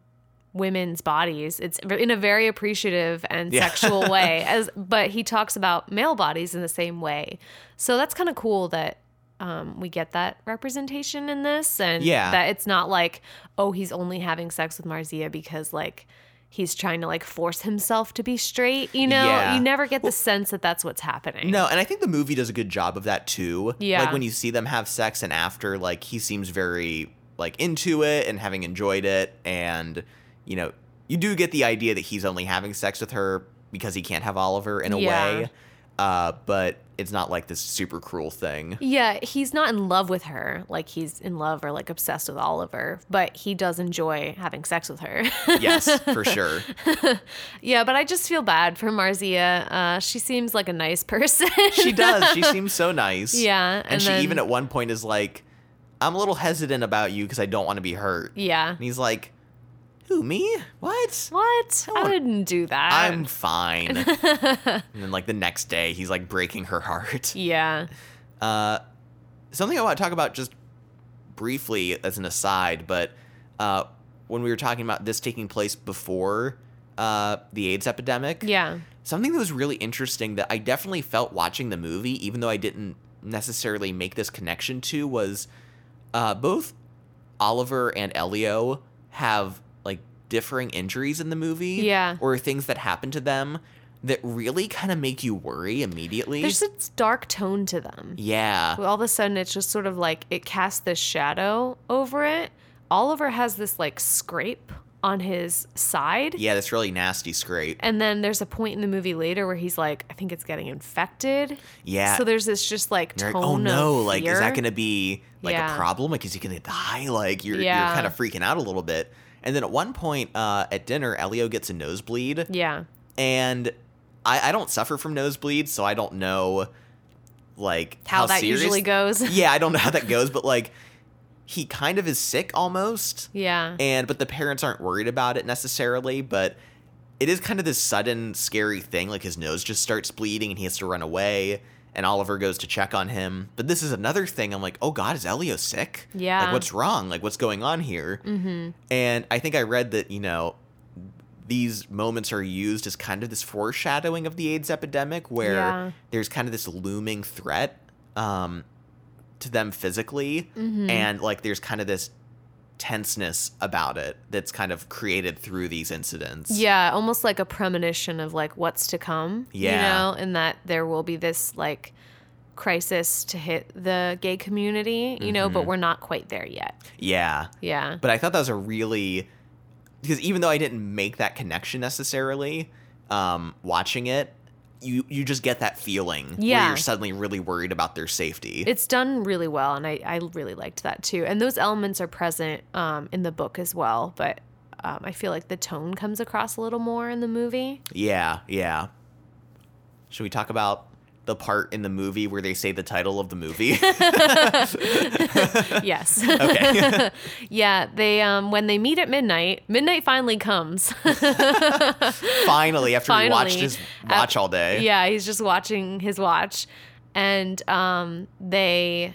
women's bodies, it's in a very appreciative and Yeah. sexual *laughs* way. As But he talks about male bodies in the same way. So that's kind of cool that um, we get that representation in this. And Yeah. that it's not like, oh, he's only having sex with Marzia because like, he's trying to like force himself to be straight. You know, Yeah. you never get the sense that that's what's happening. No, and I think the movie does a good job of that too. Yeah. Like when you see them have sex and after, like he seems very like into it and having enjoyed it, and you know, you do get the idea that he's only having sex with her because he can't have Oliver in a Yeah. way. Uh, but it's not like this super cruel thing. Yeah, he's not in love with her like he's in love or like obsessed with Oliver, but he does enjoy having sex with her. *laughs* yes, for sure. *laughs* yeah, but I just feel bad for Marzia. Uh, she seems like a nice *laughs* person. She does. She seems so nice. Yeah, And, and she then- even at one point is like, I'm a little hesitant about you because I don't want to be hurt. yeah. And he's like, Who, me? What? What? I want- wouldn't do that. I'm fine. *laughs* and then like the next day, he's like breaking her heart. yeah. Uh, something I want to talk about just briefly as an aside, but uh, when we were talking about this taking place before uh, the AIDS epidemic, Yeah. something that was really interesting that I definitely felt watching the movie, even though I didn't necessarily make this connection to, was uh, both Oliver and Elio have differing injuries in the movie, Yeah. or things that happen to them that really kind of make you worry immediately. There's a dark tone to them. yeah, all of a sudden it's just sort of like it casts this shadow over it. Oliver has this like scrape on his side. yeah, this really nasty scrape. And then there's a point in the movie later where he's like, I think it's getting infected. Yeah. So there's this just like tone like, oh no, like is that gonna be like Yeah. a problem? Like is he gonna die? Like you're Yeah. you're kind of freaking out a little bit. And then at one point uh, at dinner, Elio gets a nosebleed, Yeah. and I, I don't suffer from nosebleeds, so I don't know like How, that serious- usually goes. *laughs* Yeah, I don't know how that *laughs* goes, but like he kind of is sick almost, yeah. and but the parents aren't worried about it necessarily, but it is kind of this sudden scary thing like his nose just starts bleeding and he has to run away and Oliver goes to check on him. But this is another thing. I'm like, "Oh god, is Elio sick? Yeah. Like what's wrong? Like what's going on here?" Mm-hmm. And I think I read that, you know, these moments are used as kind of this foreshadowing of the AIDS epidemic where Yeah. there's kind of this looming threat um, to them physically Mm-hmm. and like there's kind of this tenseness about it that's kind of created through these incidents. Yeah, almost like a premonition of like what's to come. Yeah. You know, and that there will be this like crisis to hit the gay community, you know, Mm-hmm. but we're not quite there yet. Yeah. Yeah. But I thought that was a really because even though I didn't make that connection necessarily, um, watching it, you you just get that feeling where Yeah. you're suddenly really worried about their safety. It's done really well, and I, I really liked that too. And those elements are present um, in the book as well, but um, I feel like the tone comes across a little more in the movie. yeah, yeah. Should we talk about the part in the movie where they say the title of the movie? *laughs* *laughs* yes. okay. *laughs* yeah, they um, when they meet at midnight, midnight finally comes. Finally, after he watched his watch all day. yeah, he's just watching his watch, and um, they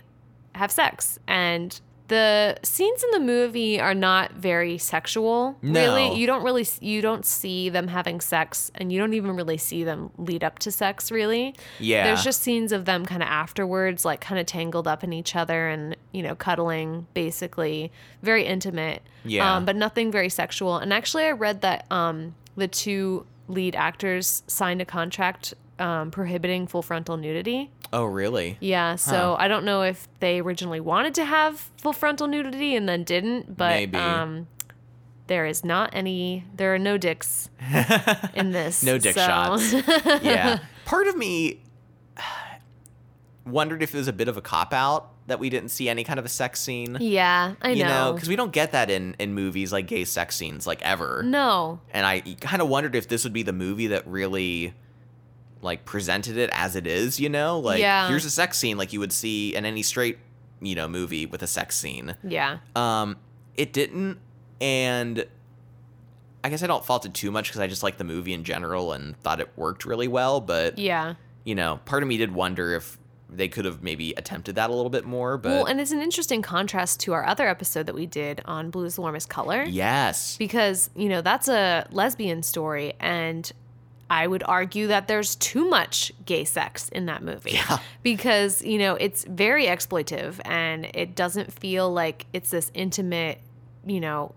have sex. And the scenes in the movie are not very sexual. No. Really, you don't really you don't see them having sex, and you don't even really see them lead up to sex. Really, Yeah. There's just scenes of them kind of afterwards, like kind of tangled up in each other and you know cuddling, basically very intimate. Yeah. um, but nothing very sexual. And actually, I read that um, the two lead actors signed a contract um, prohibiting full frontal nudity. Oh, really? Yeah, so I don't know if they originally wanted to have full frontal nudity and then didn't, but Maybe. um, there is not any. There are no dicks *laughs* in this. No dick so- shots. *laughs* yeah. Part of me *sighs* wondered if it was a bit of a cop out that we didn't see any kind of a sex scene. Yeah, I you know, know. because we don't get that in in movies like gay sex scenes like ever. no. And I kind of wondered if this would be the movie that really like presented it as it is, you know? Like Yeah. here's a sex scene like you would see in any straight, you know, movie with a sex scene. Yeah. Um it didn't and I guess I don't fault it too much because I just like the movie in general and thought it worked really well, but Yeah. you know, part of me did wonder if they could have maybe attempted that a little bit more, but Well, and it's an interesting contrast to our other episode that we did on Blue is the Warmest Color. yes. Because, you know, that's a lesbian story and I would argue that there's too much gay sex in that movie. Yeah. *laughs* Because, you know, it's very exploitive and it doesn't feel like it's this intimate, you know,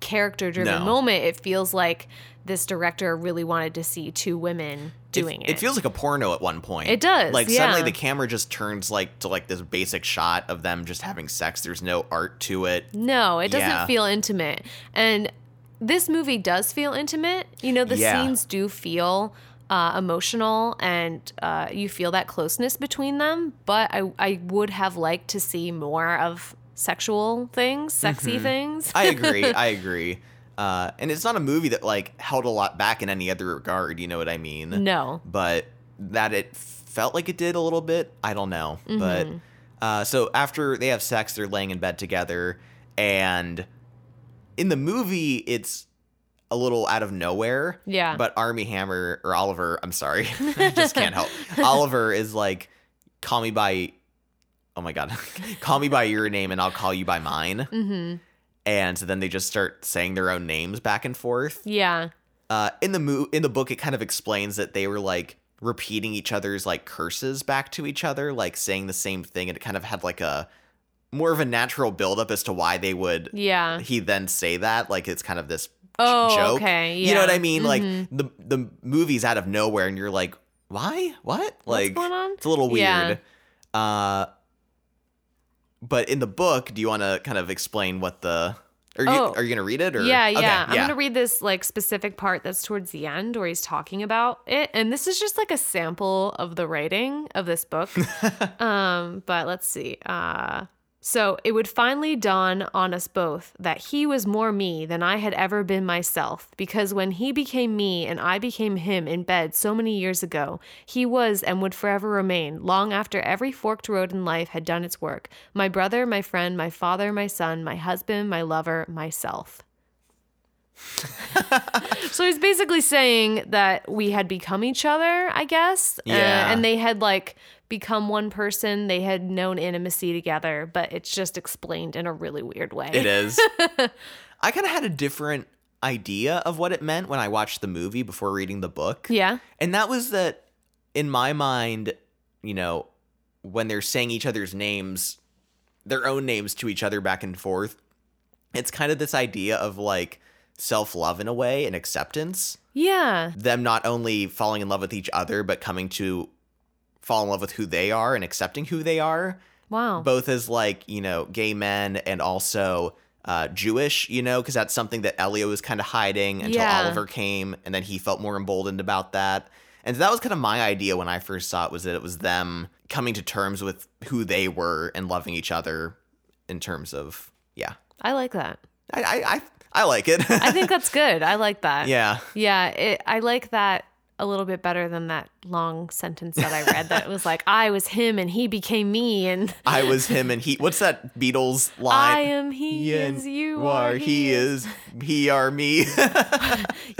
character driven No. moment. It feels like this director really wanted to see two women doing it. It feels like a porno at one point. It does, Like suddenly the camera just turns like to like this basic shot of them just having sex. There's no art to it. No, it doesn't Yeah. feel intimate. And this movie does feel intimate. You know, the Yeah. scenes do feel uh, emotional and uh, you feel that closeness between them. But I, I would have liked to see more of sexual things, sexy things. Mm-hmm. I agree. *laughs* I agree. Uh, and it's not a movie that like held a lot back in any other regard. You know what I mean? no. But that it felt like it did a little bit. I don't know. But Mm-hmm. uh, so after they have sex, they're laying in bed together, and in the movie, it's a little out of nowhere. Yeah. But Armie Hammer or Oliver, I'm sorry, *laughs* *laughs* I just can't help. Oliver is like, call me by, oh my god, *laughs* call me by your name and I'll call you by mine. Mm-hmm. And so then they just start saying their own names back and forth. Yeah. Uh, in the mo- in the book, it kind of explains that they were like repeating each other's like curses back to each other, like saying the same thing, and it kind of had like a more of a natural buildup as to why they would Yeah. he then say that like it's kind of this Oh, joke. okay. You know what. I mean? Mhm. Like the the movie's out of nowhere, and you're like, why? What? Like going on? it's a little weird. Yeah. Uh, but in the book, do you want to kind of explain what the? Are you Oh. are you gonna read it or? Yeah, Okay, yeah. I'm gonna read this like specific part that's towards the end where he's talking about it, and this is just like a sample of the writing of this book. *laughs* um, but let's see. Uh, so it would finally dawn on us both that he was more me than I had ever been myself, because when he became me and I became him in bed so many years ago, he was and would forever remain, long after every forked road in life had done its work, my brother, my friend, my father, my son, my husband, my lover, myself. *laughs* so he's basically saying that we had become each other, I guess. uh, Yeah. and they had like become one person. They had known intimacy together, but it's just explained in a really weird way. It is. *laughs* I kind of had a different idea of what it meant when I watched the movie before reading the book. Yeah. And that was that in my mind, you know, when they're saying each other's names, their own names to each other back and forth, it's kind of this idea of like self love in a way and acceptance. Yeah. Them not only falling in love with each other, but coming to fall in love with who they are and accepting who they are, Wow. both as like, you know, gay men and also uh, Jewish, you know, because that's something that Elio was kind of hiding until Yeah. Oliver came, and then he felt more emboldened about that. And so that was kind of my idea when I first saw it was that it was them coming to terms with who they were and loving each other in terms of yeah. I like that. I I I, I like it. I think *laughs* that's good. I like that. yeah. Yeah. It, I like that a little bit better than that long sentence that I read that was like, I was him and he became me. And *laughs* I was him and he. What's that Beatles *laughs* line? I am he, and is you are he is he are me. *laughs*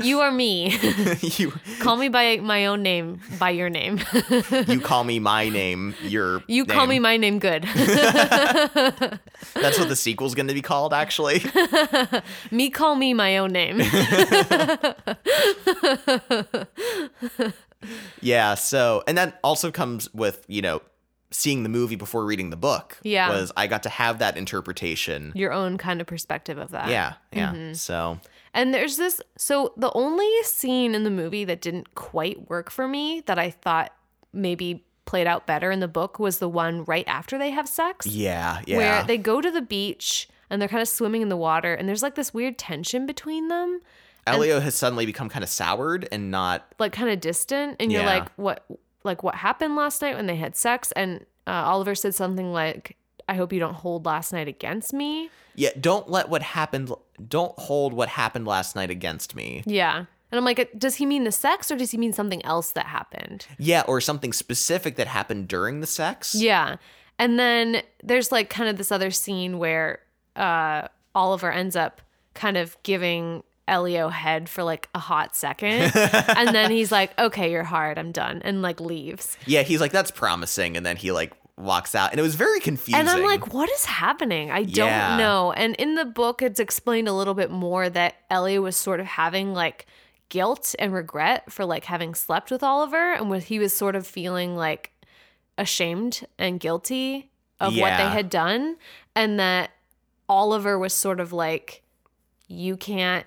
You are me. *laughs* you call me by my own name, by your name. *laughs* you call me my name. Your you call me my name good. That's what the sequel's going to be called, actually. me call me my own name. yeah. So, and that also comes with you know seeing the movie before reading the book. Yeah. Was I got to have that interpretation. your own kind of perspective of that. Yeah. Yeah. Mm-hmm. So. And there's this so the only scene in the movie that didn't quite work for me that I thought maybe played out better in the book was the one right after they have sex. Yeah. Yeah. Where they go to the beach and they're kind of swimming in the water and there's like this weird tension between them, Elio has suddenly become kind of soured and not. like kind of distant and you're like what like what happened last night when they had sex and uh, Oliver said something like I hope you don't hold last night against me. Yeah, don't let what happened don't hold what happened last night against me. Yeah. And I'm like, does he mean the sex or does he mean something else that happened? Yeah, or something specific that happened during the sex. Yeah. And then there's like kind of this other scene where uh, Oliver ends up kind of giving Elio head for like a hot second. *laughs* and then he's like, okay, you're hard. I'm done. And like leaves. Yeah, he's like, that's promising. And then he like walks out. And it was very confusing. And I'm like, what is happening? I don't Yeah. know. And in the book, it's explained a little bit more that Elio was sort of having like guilt and regret for like having slept with Oliver. And what he was sort of feeling like ashamed and guilty of what they had done. And that Oliver was sort of like, you can't,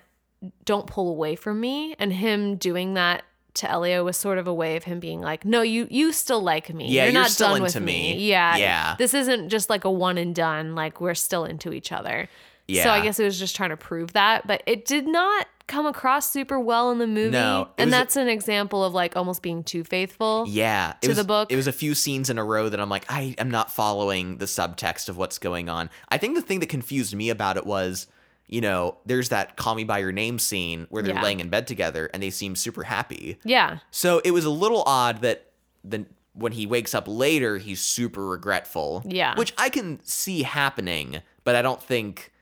don't pull away from me. And him doing that to Elio was sort of a way of him being like, no, you you still like me. Yeah, you're, you're not still done with into me. Yeah, Yeah. This isn't just like a one and done. Like we're still into each other. Yeah. So I guess it was just trying to prove that, but it did not come across super well in the movie. No, and was a- that's an example of like almost being too faithful. Yeah, it to was, the book. It was a few scenes in a row that I'm like, I am not following the subtext of what's going on. I think the thing that confused me about it was, you know, there's that "Call Me by Your Name" scene where they're Yeah. laying in bed together and they seem super happy. Yeah. So it was a little odd that then when he wakes up later, he's super regretful. Yeah. which I can see happening, but I don't think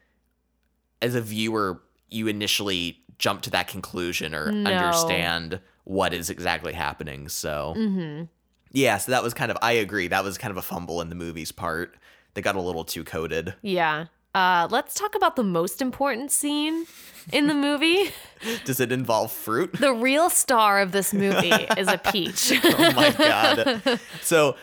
as a viewer you initially jump to that conclusion or No. understand what is exactly happening. So Mm-hmm. yeah, so that was kind of I agree. That was kind of a fumble in the movie's part. They got a little too coded. Yeah. Uh, let's talk about the most important scene in the movie. *laughs* Does it involve fruit? the real star of this movie is a peach. *laughs* oh my god. *laughs* So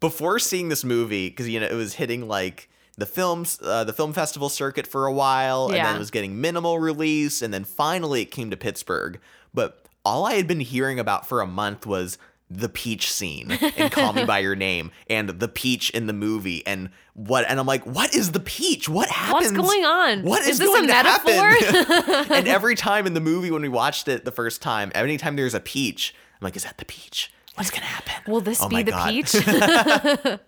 before seeing this movie, because you know it was hitting like the films, uh, the film festival circuit for a while, and then it was getting minimal release, and then finally it came to Pittsburgh. But all I had been hearing about for a month was the peach scene *laughs* and Call Me by Your Name and the peach in the movie and what and I'm like what is the peach what happens What's going on? what Is is, this a going to metaphor? *laughs* *laughs* and every time in the movie when we watched it the first time anytime there's a peach I'm like is that the peach what's gonna happen Will this Oh be the God. peach?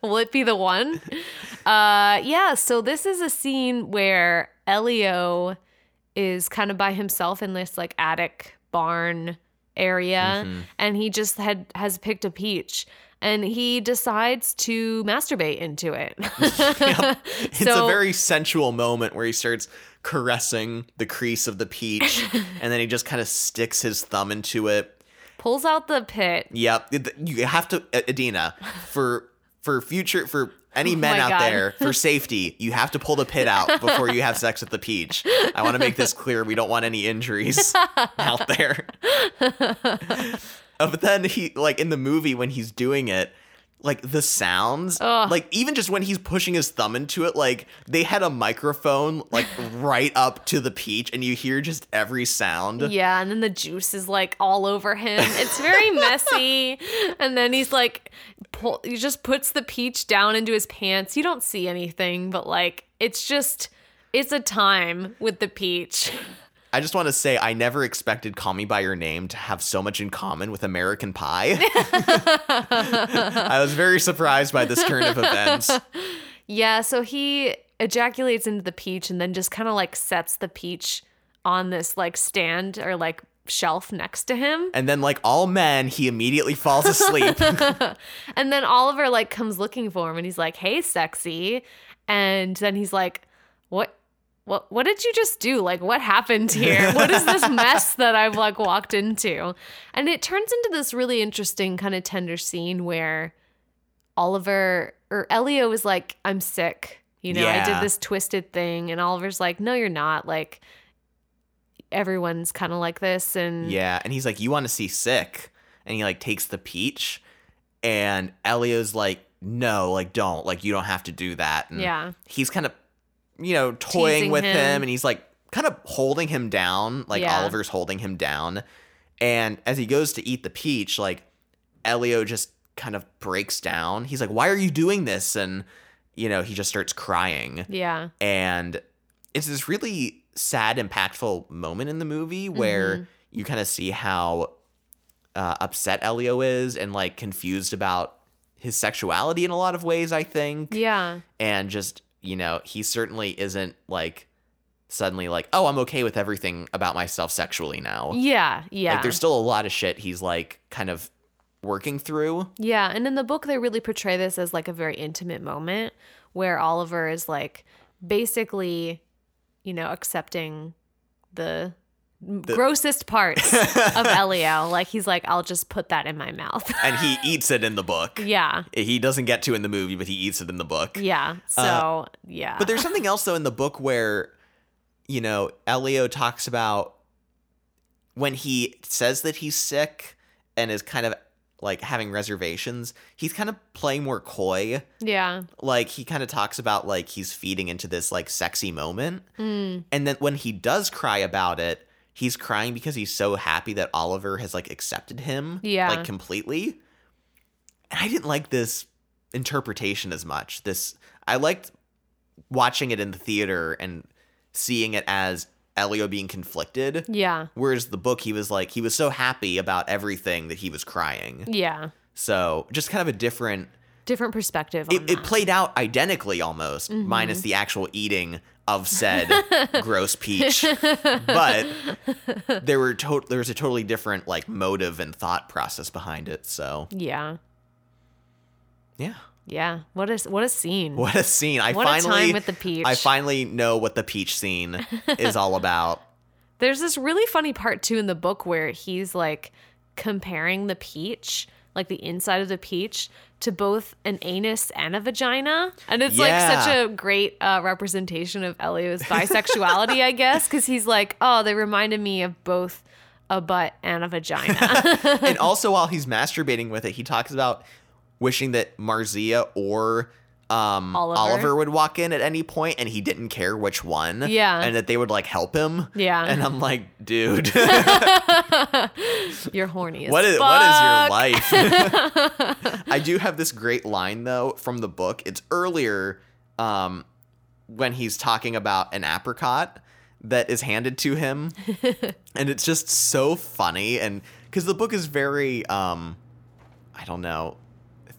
Will it be the one? Uh, yeah. So this is a scene where Elio is kind of by himself in this like attic barn area, Mm-hmm. and he just had has picked a peach. And he decides to masturbate into it. *laughs* *laughs* it's So- a very sensual moment where he starts caressing the crease of the peach *laughs* and then he just kind of sticks his thumb into it Pulls out the pit. Yep, you have to, Adina, for for future for any men Oh my out God. there for safety, you have to pull the pit out before you have sex with the peach. I want to make this clear. We don't want any injuries *laughs* out there. *laughs* Uh, but then he like in the movie when he's doing it. Like the sounds, Ugh. like even just when he's pushing his thumb into it, like they had a microphone like *laughs* right up to the peach, and you hear just every sound. Yeah, and then the juice is like all over him. It's very messy. *laughs* And then he's like, pull, he just puts the peach down into his pants. You don't see anything, but like, it's just, it's a time with the peach. *laughs* I just want to say I never expected Call Me by Your Name to have so much in common with American Pie. *laughs* *laughs* I was very surprised by this turn of events. Yeah, so he ejaculates into the peach and then just kind of like sets the peach on this like stand or like shelf next to him. And then, like all men, he immediately falls asleep. *laughs* And then Oliver like comes looking for him and he's like, "Hey, sexy." And then he's like, "What what what did you just do? Like what happened here? What is this *laughs* mess that I've like walked into?" And it turns into this really interesting kind of tender scene where Oliver or Elio is like, "I'm sick." You know, I did this twisted thing and Oliver's like, "No, you're not." Like everyone's kind of like this and yeah. And he's like, You want to see sick? And he like takes the peach. And Elio's like, No, like, don't. Like, you don't have to do that. And Yeah. He's kind of, you know, toying Teasing with him. him. And he's like, kind of holding him down. Like, Yeah. Oliver's holding him down. And as he goes to eat the peach, like, Elio just kind of breaks down. He's like, Why are you doing this? And, you know, he just starts crying. Yeah. And it's this really sad, impactful moment in the movie where Mm-hmm. you kind of see how uh, upset Elio is and like confused about his sexuality in a lot of ways, I think. Yeah. And just, you know, he certainly isn't like suddenly like, oh, I'm okay with everything about myself sexually now. Yeah. Yeah. Like there's still a lot of shit he's like kind of working through. Yeah, and in the book they really portray this as like a very intimate moment where Oliver is like basically, you know, accepting the, grossest parts of *laughs* Elio. Like he's like, I'll just put that in my mouth. And he *laughs* eats it in the book. yeah. He doesn't get to in the movie, but he eats it in the book. Yeah. So yeah. Uh, But there's something else though in the book where, you know, Elio talks about when he says that he's sick and is kind of like having reservations, he's kind of playing more coy. yeah. Like he kind of talks about like he's feeding into this like sexy moment. Mm. And then when he does cry about it, he's crying because he's so happy that Oliver has like accepted him Yeah. like completely. And I didn't like this interpretation as much. This I liked watching it in the theater and seeing it as Elio being conflicted. Yeah. Whereas the book he was like he was so happy about everything that he was crying. Yeah. So just kind of a different Different perspective. On it, it played out identically almost, Mm-hmm. minus the actual eating of said *laughs* gross peach. But there were to- there was a totally different like motive and thought process behind it. So yeah. yeah, Yeah. What a what a scene. what a scene! I What a time finally with the peach. I finally know what the peach scene is all about. *laughs* There's this really funny part too in the book where he's like comparing the peach, like the inside of the peach, to both an anus and a vagina. And it's like such a great uh, representation of Elio's bisexuality, I guess, because he's like, oh, they reminded me of both a butt and a vagina. *laughs* and *laughs* also while he's masturbating with it, he talks about wishing that Marzia or um, Oliver. Oliver. would walk in at any point, and he didn't care which one. Yeah. and that they would like help him. Yeah. and I'm like, dude, *laughs* You're horny as what is fuck. what is your life? *laughs* I do have this great line though from the book. It's earlier, um, when he's talking about an apricot that is handed to him, *laughs* and it's just so funny, and because the book is very, um, I don't know,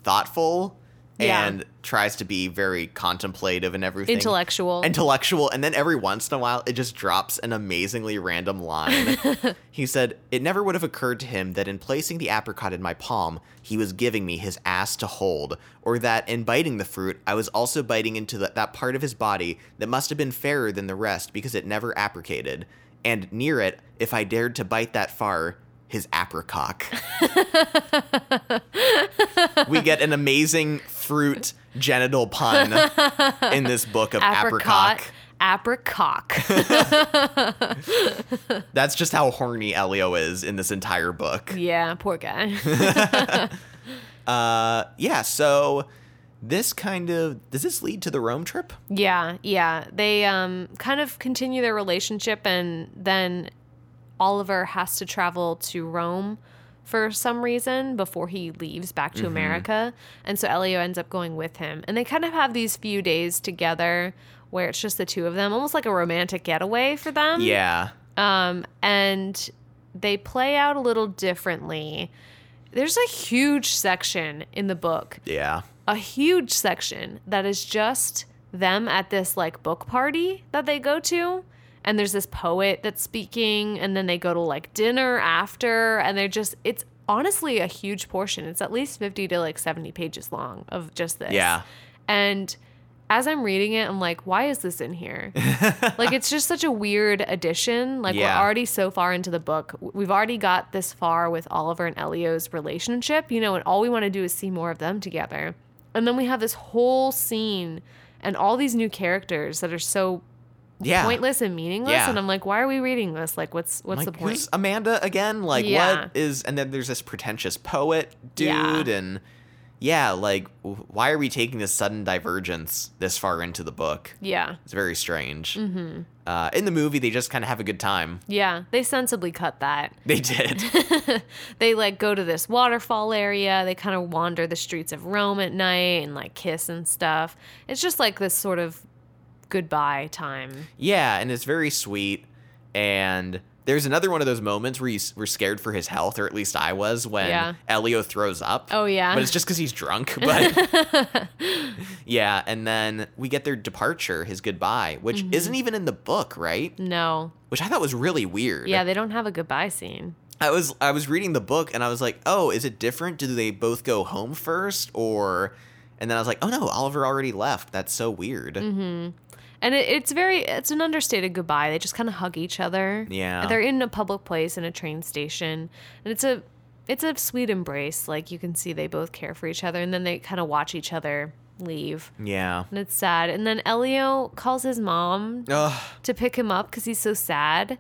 thoughtful. Yeah. And tries to be very contemplative and everything. Intellectual. Intellectual. And then every once in a while, it just drops an amazingly random line. *laughs* he said, It never would have occurred to him that in placing the apricot in my palm, he was giving me his ass to hold, or that in biting the fruit, I was also biting into the, that part of his body that must have been fairer than the rest because it never apricated. And near it, if I dared to bite that far, his apricot. we get an amazing fruit genital pun in this book of apricot. Apricot. Apricot. *laughs* That's just how horny Elio is in this entire book. yeah, poor guy. *laughs* Uh, yeah. So this kind of does this lead to the Rome trip? Yeah, yeah. They um kind of continue their relationship and then Oliver has to travel to Rome for some reason before he leaves back to America. And so Elio ends up going with him. And they kind of have these few days together where it's just the two of them, almost like a romantic getaway for them. Yeah. Um, and they play out a little differently. There's a huge section in the book Yeah. a huge section that is just them at this like book party that they go to and there's this poet that's speaking and then they go to like dinner after and they're just it's honestly a huge portion. It's at least 50 to like 70 pages long of just this. Yeah. and as i'm reading it i'm like why is this in here? *laughs* Like it's just such a weird addition. Like Yeah. we're already so far into the book. We've already got this far with oliver and elio's relationship you know and all we want to do is see more of them together. And then we have this whole scene and all these new characters that are so Yeah. pointless and meaningless Yeah. and i'm like why are we reading this like what's what's like, the point Amanda again? Like, Yeah. what is? And then there's this pretentious poet dude, and yeah, like, why are we taking this sudden divergence this far into the book? yeah It's very strange. Mm-hmm. Uh, in the movie, they just kind of have a good time. yeah they sensibly cut that They did. *laughs* they like go to this waterfall area they kind of wander the streets of rome at night and like kiss and stuff it's just like this sort of goodbye time yeah, and it's very sweet. And There's another one of those moments where you were scared for his health, or at least I was, when Yeah. Elio throws up. Oh, yeah. But it's just because he's drunk. *laughs* But *laughs* yeah, and then we get their departure, his goodbye, which Mm-hmm. isn't even in the book, right? No. Which I thought was really weird. Yeah, they don't have a goodbye scene. I was I was reading the book and I was like, oh, is it different? Do they both go home first, or? And then I was like, oh no, Oliver already left. That's so weird. Mm-hmm. And it, it's very, it's an understated goodbye. They just kind of hug each other. Yeah. They're in a public place in a train station. And it's a, it's a sweet embrace. Like you can see they both care for each other. And then they kind of watch each other leave. Yeah. And it's sad. And then Elio calls his mom Ugh. to pick him up because he's so sad.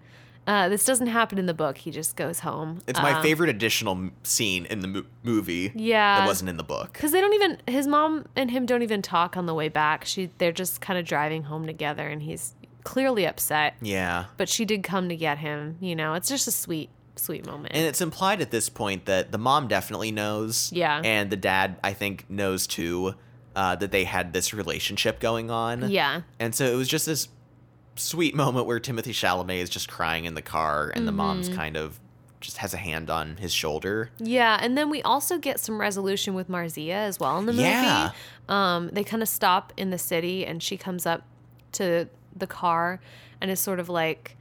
Uh, this doesn't happen in the book. He just goes home. It's my Um, favorite additional scene in the mo- movie. Yeah. That wasn't in the book. Because they don't even his mom and him don't even talk on the way back. She they're just kind of driving home together, and he's clearly upset. Yeah. But she did come to get him. You know, it's just a sweet, sweet moment. And it's implied at this point that the mom definitely knows. Yeah. And the dad, I think, knows too uh, that they had this relationship going on. yeah, And so it was just this sweet moment where Timothée Chalamet is just crying in the car and the mom's Mm-hmm. kind of just has a hand on his shoulder. yeah. And then we also get some resolution with Marzia as well in the movie. Yeah. Um, they kind of stop in the city, and she comes up to the car and is sort of like,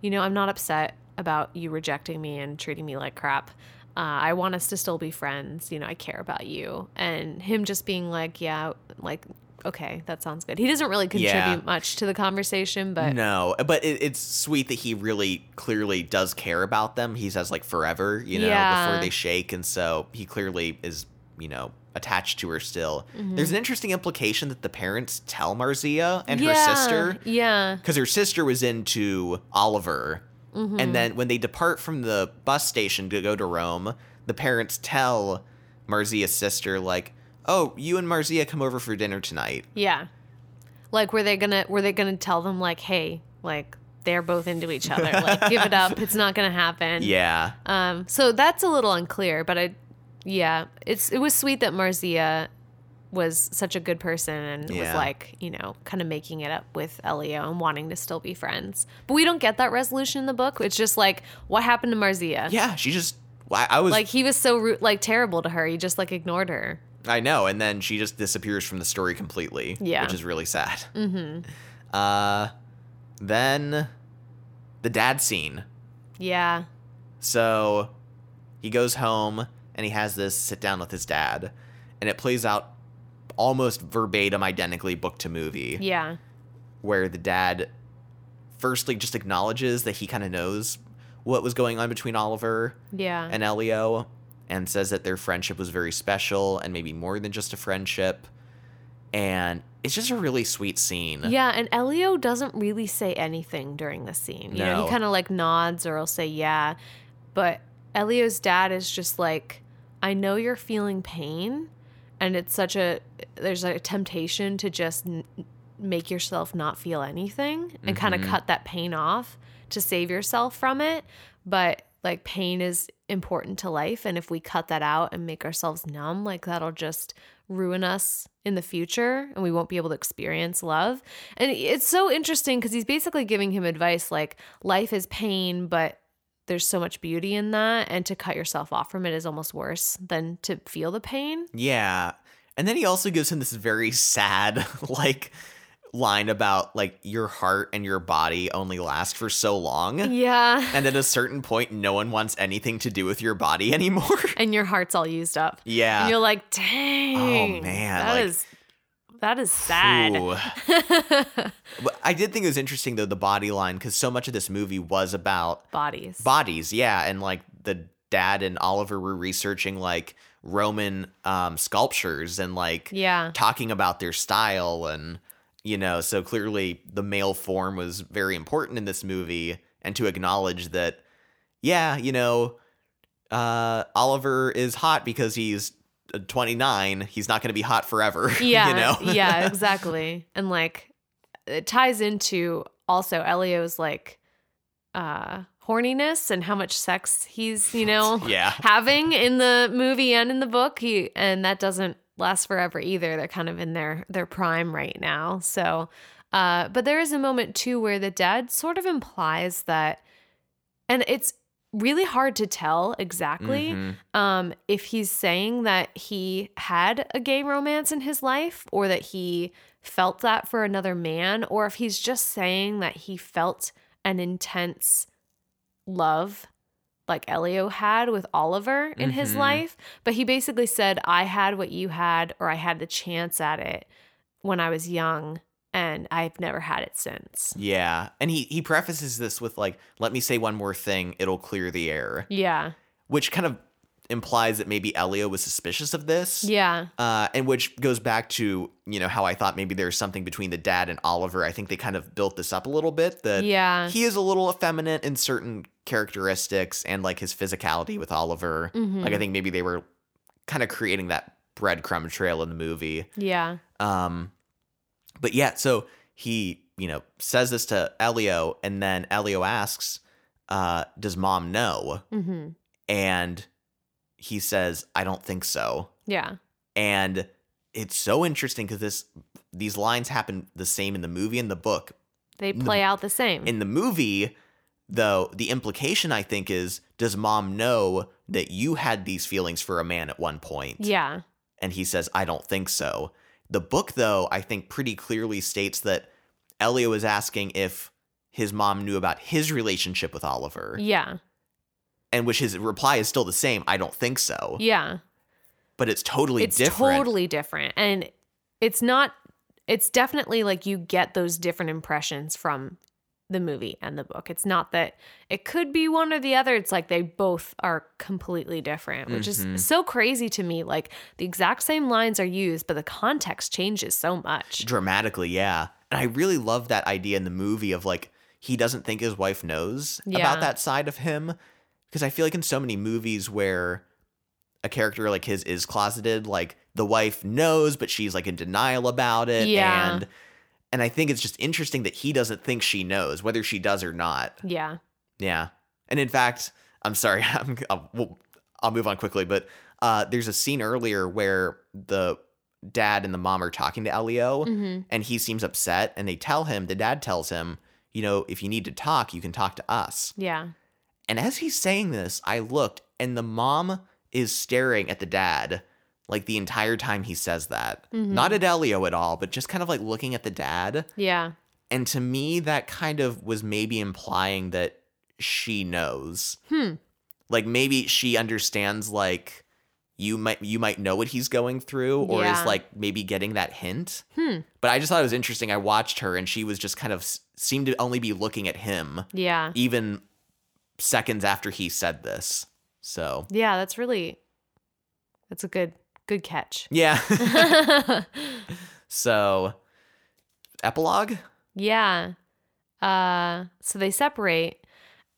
you know, I'm not upset about you rejecting me and treating me like crap. Uh, I want us to still be friends. You know, I care about you. And him just being like, yeah, like, okay, that sounds good. He doesn't really contribute Yeah. much to the conversation, but No, but it, it's sweet that he really clearly does care about them. He says like forever, you know, Yeah. before they shake, and so he clearly is, you know, attached to her still. Mm-hmm. There's an interesting implication that the parents tell Marzia and her sister Yeah. because her sister was into Oliver, Mm-hmm. and then when they depart from the bus station to go to Rome, the parents tell Marzia's sister like, "Oh, you and Marzia come over for dinner tonight." Yeah. Like were they gonna were they gonna tell them like, hey, like they're both into each other. Like *laughs* give it up. It's not gonna happen. Yeah, Um, so that's a little unclear, but I yeah, it's it was sweet that Marzia was such a good person and was like, you know, kind of making it up with Elio and wanting to still be friends. But we don't get that resolution in the book. It's just like what happened to Marzia? yeah. She just, I, I was Like he was so rude, like terrible to her. He just like ignored her. I know, and then she just disappears from the story completely. Yeah. which is really sad. Mm-hmm. Uh, then the dad scene. Yeah. So he goes home and he has this sit down with his dad, and it plays out almost verbatim, identically book to movie, Yeah. where the dad firstly just acknowledges that he kind of knows what was going on between Oliver Yeah. and Elio and says that their friendship was very special and maybe more than just a friendship. And it's just a really sweet scene. Yeah, and Elio doesn't really say anything during the scene. You know, he kind of like nods or he'll say yeah. But Elio's dad is just like, I know you're feeling pain, and it's such a there's a temptation to just n- make yourself not feel anything and kind of mm-hmm. cut that pain off to save yourself from it. But like pain is important to life and if we cut that out and make ourselves numb, like that'll just ruin us in the future and we won't be able to experience love. And it's so interesting cuz he's basically giving him advice like life is pain, but there's so much beauty in that and to cut yourself off from it is almost worse than to feel the pain. Yeah. And then he also gives him this very sad, *laughs* like, line about, like, your heart and your body only last for so long. Yeah. And at a certain point, no one wants anything to do with your body *laughs* anymore. And your heart's all used up. yeah. And you're like, dang. Oh man, that like- is that is sad. *laughs* But I did think it was interesting, though, the body line, because so much of this movie was about Bodies. bodies yeah and like the dad and oliver were researching like roman um sculptures and like yeah. talking about their style and you know so clearly the male form was very important in this movie and to acknowledge that yeah you know uh oliver is hot because he's uh, 29 he's not going to be hot forever *laughs* Yeah. you know yeah, *laughs* exactly. And like it ties into also Elio's like uh horniness and how much sex he's, you *laughs* know, yeah having in the movie and in the book. He and that doesn't last forever either. They're kind of in their their prime right now. So uh but there is a moment too where the dad sort of implies that And it's really hard to tell exactly Mhm. um, if he's saying that he had a gay romance in his life or that he felt that for another man, or if he's just saying that he felt an intense love like Elio had with Oliver in his Mhm. life. But he basically said, I had what you had, or I had the chance at it when I was young, and I've never had it since. Yeah. And he he prefaces this with like, let me say one more thing, it'll clear the air. Yeah. Which kind of implies that maybe Elio was suspicious of this. Yeah. Uh, and which goes back to, you know, how I thought maybe there's something between the dad and Oliver. I think they kind of built this up a little bit that Yeah. he is a little effeminate in certain characteristics and like his physicality with Oliver. Mhm. Like I think maybe they were kind of creating that breadcrumb trail in the movie. Yeah. Um, but yeah, so he, you know, says this to Elio, and then Elio asks, uh, "Does mom know?" hmm And he says, "I don't think so." Yeah. And it's so interesting because this these lines happen the same in the movie and the book. They play out the same. In the movie, though, the implication I think is, does mom know that you had these feelings for a man at one point? yeah. and he says, I don't think so. The book, though, I think pretty clearly states that Elio is asking if his mom knew about his relationship with Oliver, Yeah. and which his reply is still the same, I don't think so. Yeah. But it's totally it's different. totally different. And it's not, it's definitely like you get those different impressions from the movie and the book. It's not that it could be one or the other. It's like they both are completely different, which Mhm. is so crazy to me. Like the exact same lines are used, but the context changes so much. dramatically, yeah. And I really love that idea in the movie of like, he doesn't think his wife knows Yeah. about that side of him. Because I feel like in so many movies where a character like his is closeted, like the wife knows, but she's like in denial about it. Yeah. And and I think it's just interesting that he doesn't think she knows, whether she does or not. Yeah. Yeah. And in fact, I'm sorry, *laughs* I'm, I'll, we'll- I'll move on quickly, but uh, there's a scene earlier where the dad and the mom are talking to Elio, hmm and he seems upset, and they tell him, the dad tells him, you know, if you need to talk, you can talk to us. Yeah. And as he's saying this, I looked, and the mom is staring at the dad like the entire time he says that. Mhm. Not at Elio at all, but just kind of like looking at the dad. Yeah. And to me, that kind of was maybe implying that she knows. Hmm. Like maybe she understands like you might you might know what he's going through or Yeah. is like maybe getting that hint. Hmm. But I just thought it was interesting. I watched her and she was just kind of seemed to only be looking at him Yeah. even seconds after he said this. So, Yeah. That's really, that's a good, good catch. yeah. *laughs* so, epilogue? Yeah. Uh so they separate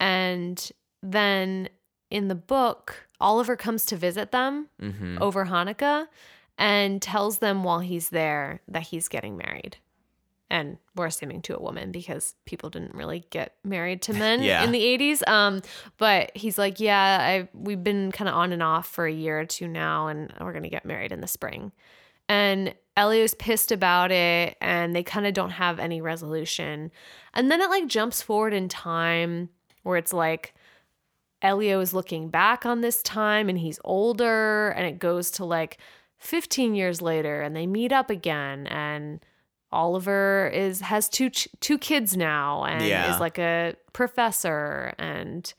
and then in the book Oliver comes to visit them Mhm. over Hanukkah and tells them while he's there that he's getting married. And we're assuming to a woman because people didn't really get married to *laughs* men Yeah. in the 80s. Um, but he's like, Yeah, I we've been kind of on and off for a year or two now, and we're gonna get married in the spring. And Elio's pissed about it, and they kind of don't have any resolution. And then it like jumps forward in time where it's like Elio is looking back on this time and he's older, and it goes to like 15 years later, and they meet up again, and Oliver is has two ch- two kids now and Yeah. is like a professor and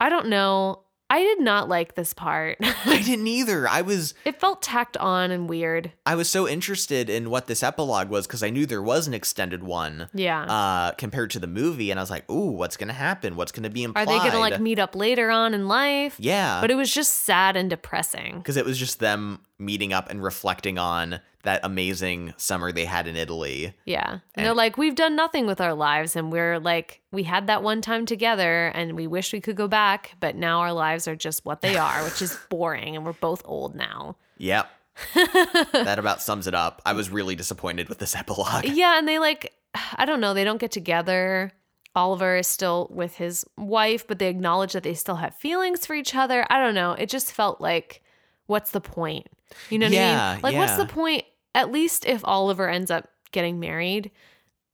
I don't know. I did not like this part. *laughs* I didn't either. I was it felt tacked on and weird. I was so interested in what this epilogue was because I knew there was an extended one Yeah. uh, compared to the movie, and I was like, "Ooh, what's gonna happen? What's gonna be implied?" Are they going to like meet up later on in life? Yeah, But it was just sad and depressing. because it was just them meeting up and reflecting on that amazing summer they had in Italy. Yeah. And And- they're like, we've done nothing with our lives. And we're like, we had that one time together and we wish we could go back. But now our lives are just what they are, which is *laughs* boring. And we're both old now. Yep, *laughs* that about sums it up. I was really disappointed with this epilogue. *laughs* Yeah. And they like, I don't know, they don't get together. Oliver is still with his wife, but they acknowledge that they still have feelings for each other. I don't know. It just felt like, what's the point? You know what I mean? Like, what's the point? At least if Oliver ends up getting married,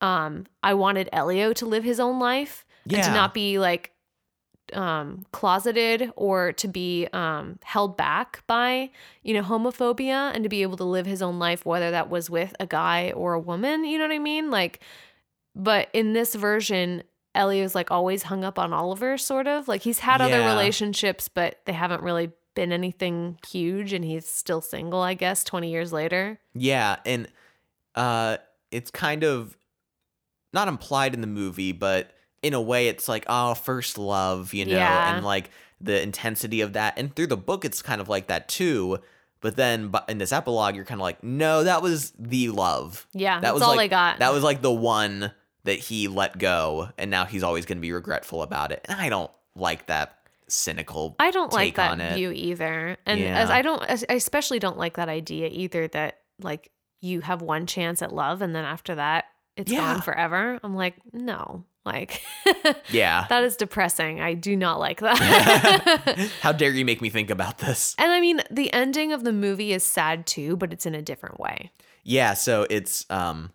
um, I wanted Elio to live his own life and to not be like um, closeted or to be um, held back by, you know, homophobia and to be able to live his own life, whether that was with a guy or a woman. You know what I mean? Like, but in this version, Elio's like always hung up on Oliver, sort of. Like he's had other relationships, but they haven't really been anything huge, and he's still single, I guess, 20 years later. Yeah, and uh it's kind of not implied in the movie, but in a way it's like, oh, first love, you know, Yeah. and like the intensity of that. And through the book it's kind of like that too. But then but in this epilogue you're kind of like, no, that was the love. Yeah, that that's was all like, I got. That was like the one that he let go and now he's always going to be regretful about it. And I don't like that cynical I don't like that view either. And Yeah. as I don't, as- I especially don't like that idea either that like you have one chance at love and then after that it's Yeah. gone forever. I'm like, no, like *laughs* Yeah. that is depressing. I do not like that. *laughs* *laughs* How dare you make me think about this? and I mean, the ending of the movie is sad too, but it's in a different way. Yeah, so it's um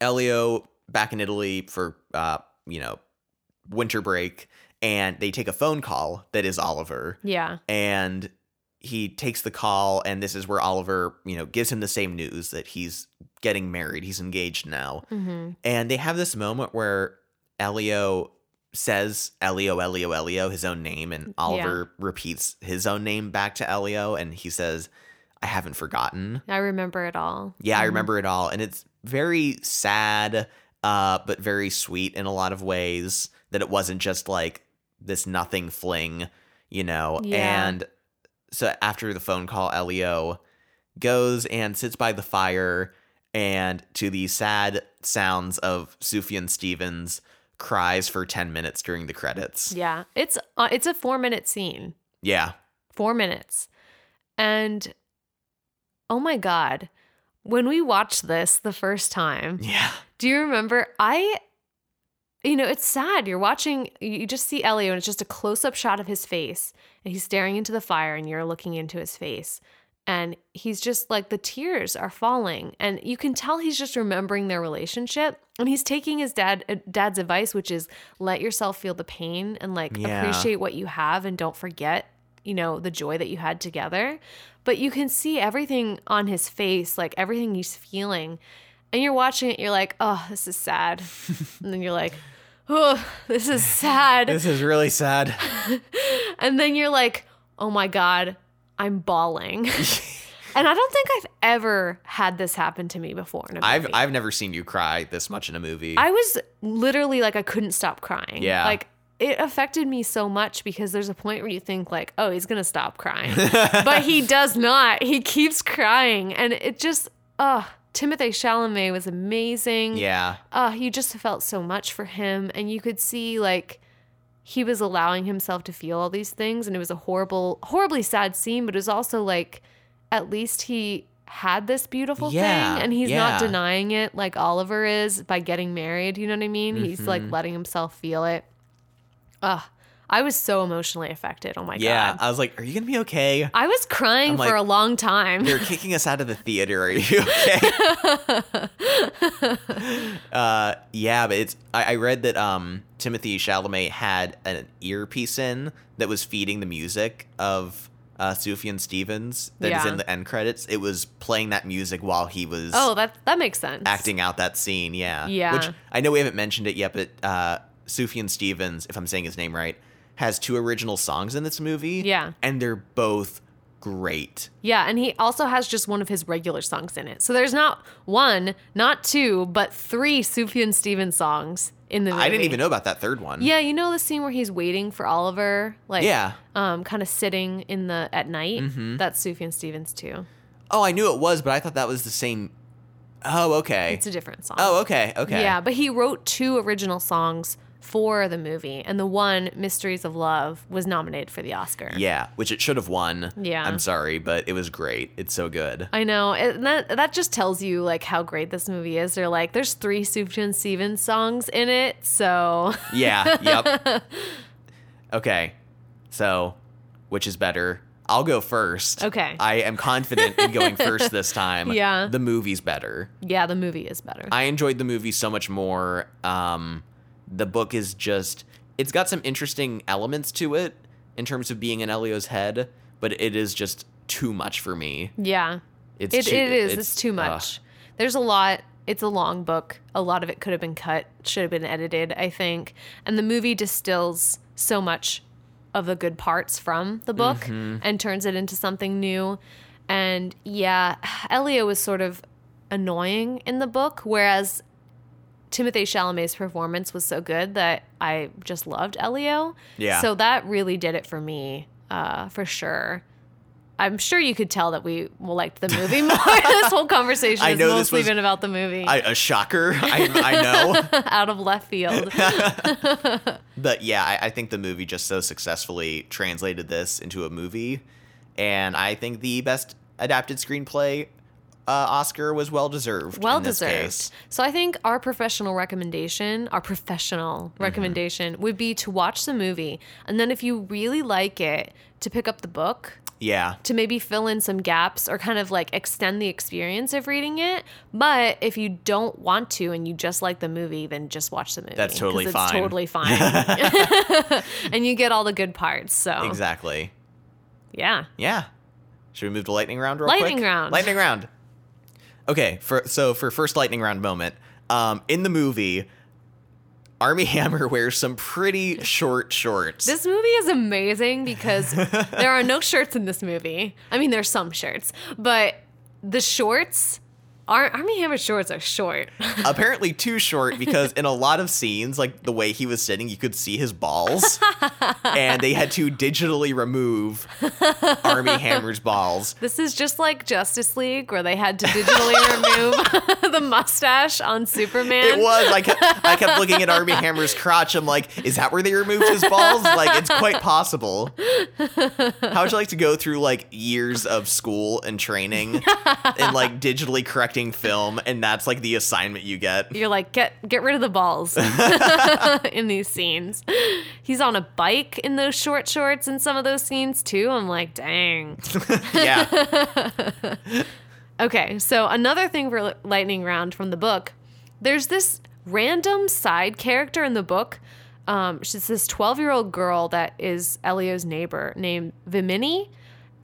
Elio back in Italy for uh, you know, winter break and they take a phone call that is Oliver Yeah. and he takes the call and this is where Oliver, you know, gives him the same news that he's getting married, he's engaged now. hmm And they have this moment where Elio says Elio, Elio, Elio, his own name, and Oliver repeats his own name back to Elio, and he says, I haven't forgotten. I remember it all. Yeah, I Mhm. remember it all. And it's very sad, uh, but very sweet in a lot of ways that it wasn't just like this nothing fling, you know? Yeah. And so after the phone call, Elio goes and sits by the fire and to the sad sounds of Sufjan Stevens cries for 10 minutes during the credits. Yeah. It's uh, it's a 4-minute scene. Yeah. 4 minutes. And oh my god, when we watched this the first time, Yeah. Do you remember? I, you know, it's sad. You're watching, you just see Elio and it's just a close up shot of his face and he's staring into the fire and you're looking into his face. And he's just like, the tears are falling. And you can tell he's just remembering their relationship. And he's taking his dad uh, dad's advice, which is let yourself feel the pain and like Yeah. appreciate what you have and don't forget, you know, the joy that you had together. But you can see everything on his face, like everything he's feeling and you're watching it, you're like, oh, this is sad. *laughs* and then you're like, oh, this is sad. This is really sad. *laughs* and then you're like, oh my God, I'm bawling. *laughs* *laughs* and I don't think I've ever had this happen to me before in a movie. I've I've never seen you cry this much in a movie. I was literally like, I couldn't stop crying. Yeah. Like, it affected me so much because there's a point where you think like, oh, he's gonna stop crying, but he does not. He keeps crying, and it just, oh, Timothée Chalamet was amazing. yeah. uh, you just felt so much for him and you could see like he was allowing himself to feel all these things and it was a horrible horribly sad scene but it was also like at least he had this beautiful Yeah, thing and he's not denying it like Oliver is by getting married you know what I mean he's like Mm-hmm. letting himself feel it Ugh, I was so emotionally affected oh my Yeah. god Yeah, I was like, are you gonna be okay? I was crying I'm for like, a long time They're *laughs* kicking us out of the theater. Are you okay? *laughs* uh, yeah, but it's. I, I read that um, Timothée Chalamet had an earpiece in that was feeding the music of uh, Sufjan Stevens that is Yeah. in the end credits. It was playing that music while he was oh that that makes sense acting out that scene. Yeah. Yeah. Which I know we haven't mentioned it yet, but uh, Sufjan Stevens, if I'm saying his name right, has two original songs in this movie. Yeah. And they're both great. Yeah, and he also has just one of his regular songs in it. So there's not one, not two, but three Sufjan Stevens songs in the movie. I didn't even know about that third one. Yeah, you know the scene where he's waiting for Oliver, like Yeah. um, kind of sitting in the at night. Mhm. That's Sufjan Stevens too. Oh, I knew it was, but I thought that was the same. Oh, okay. It's a different song. Oh, okay. Okay. Yeah, but he wrote two original songs for the movie, and the one "Mysteries of Love" was nominated for the Oscar. Yeah, which it should have won. Yeah. I'm sorry, but it was great. It's so good. I know. And that that just tells you like how great this movie is. They're like, there's three Sufjan Stevens songs in it, so *laughs* Yeah. Yep. okay. So, which is better? I'll go first. Okay. I am confident in going first this *laughs* time. Yeah. The movie's better. yeah, the movie is better. I enjoyed the movie so much more. Um, the book is just it's got some interesting elements to it in terms of being in Elio's head, but it is just too much for me. Yeah. It's It, too, it is. It's, too ugh. much. There's a lot. It's a long book. A lot of it could have been cut, should have been edited, I think. And the movie distills so much of the good parts from the book Mm-hmm. and turns it into something new. And yeah, *sighs* Elio was sort of annoying in the book, whereas Timothée Chalamet's performance was so good that I just loved Elio. Yeah. So that really did it for me, uh, for sure. I'm sure you could tell that we liked the movie *laughs* more. *laughs* this whole conversation I has know this mostly been about the movie, I, a shocker, I, I know. *laughs* out of left field. But yeah, I, I think the movie just so successfully translated this into a movie, and I think the best adapted screenplay uh, Oscar was well deserved. well in this deserved. case. So I think our professional recommendation, our professional Mm-hmm. recommendation would be to watch the movie and then if you really like it, to pick up the book Yeah, to maybe fill in some gaps or kind of like extend the experience of reading it. But if you don't want to and you just like the movie, then just watch the movie. That's totally fine. Totally *laughs* fine. *laughs* and you get all the good parts. So exactly. yeah. Yeah. Should we move to lightning round real Lightning quick? round. Lightning round. Okay, for so for first lightning round moment, um, in the movie, Armie *laughs* Hammer wears some pretty short shorts. This movie is amazing because *laughs* there are no shirts in this movie. I mean, there's some shirts, but the shorts, Ar- Armie Hammer shorts are short. *laughs* Apparently too short because in a lot of scenes, like the way he was sitting, you could see his balls, *laughs* and they had to digitally remove Armie Hammer's balls. This is just like Justice League, where they had to digitally remove *laughs* the mustache on Superman. It was. I kept, I kept looking at Armie Hammer's crotch. I'm like, is that where they removed his balls? Like, it's quite possible. How would you like to go through like years of school and training and like digitally correcting film, and that's like the assignment you get? You're like, get get rid of the balls *laughs* *laughs* in these scenes. He's on a bike in those short shorts in some of those scenes too. I'm like, dang. *laughs* Yeah. Okay, so another thing for lightning round from the book, there's this random side character in the book. Um, she's this 12 year old girl that is Elio's neighbor named Vimini,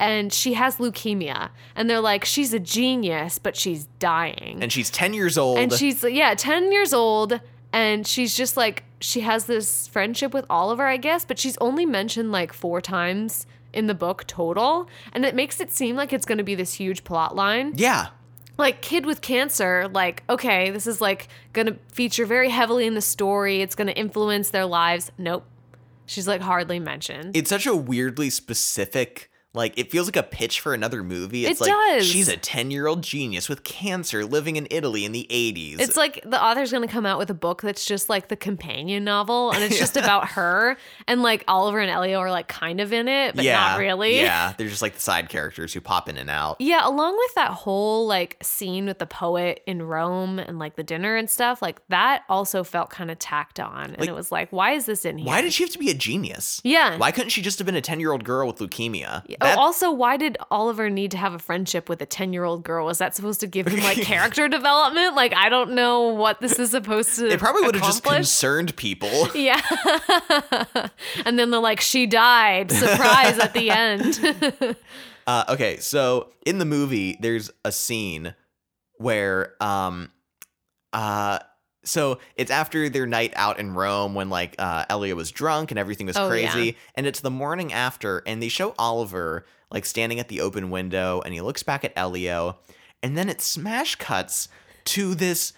and she has leukemia. And they're like, she's a genius, but she's dying. And she's 10 years old. And she's yeah, 10 years old and she's just like she has this friendship with Oliver, I guess, but she's only mentioned like 4 times in the book total, and it makes it seem like it's going to be this huge plot line. yeah. Like kid with cancer, like okay, this is like going to feature very heavily in the story. It's going to influence their lives. Nope. She's like hardly mentioned. It's such a weirdly specific. Like it feels like a pitch for another movie. It's It like does. she's a 10-year-old genius with cancer living in Italy in the 80s. It's like the author's gonna come out with a book that's just like the companion novel, and it's just *laughs* about her, and like Oliver and Elio are like kind of in it, but yeah, not really. Yeah, they're just like the side characters who pop in and out. Yeah, along with that whole like scene with the poet in Rome and like the dinner and stuff, like that also felt kind of tacked on. And Like- it was like, why is this in here? Why did she have to be a genius? Yeah. Why couldn't she just have been a 10-year-old girl with leukemia? Oh, That- also, why did Oliver need to have a friendship with a 10 year old girl? Was that supposed to give him like *laughs* character development? Like, I don't know what this is supposed to it probably would have just concerned people. *laughs* Yeah. *laughs* and then they're like, she died. Surprise at the end. Uh, okay, so in the movie, there's a scene where, um, uh, so it's after their night out in Rome when like uh, Elio was drunk and everything was Oh, crazy, yeah. and it's the morning after, and they show Oliver like standing at the open window, and he looks back at Elio, and then it smash cuts to this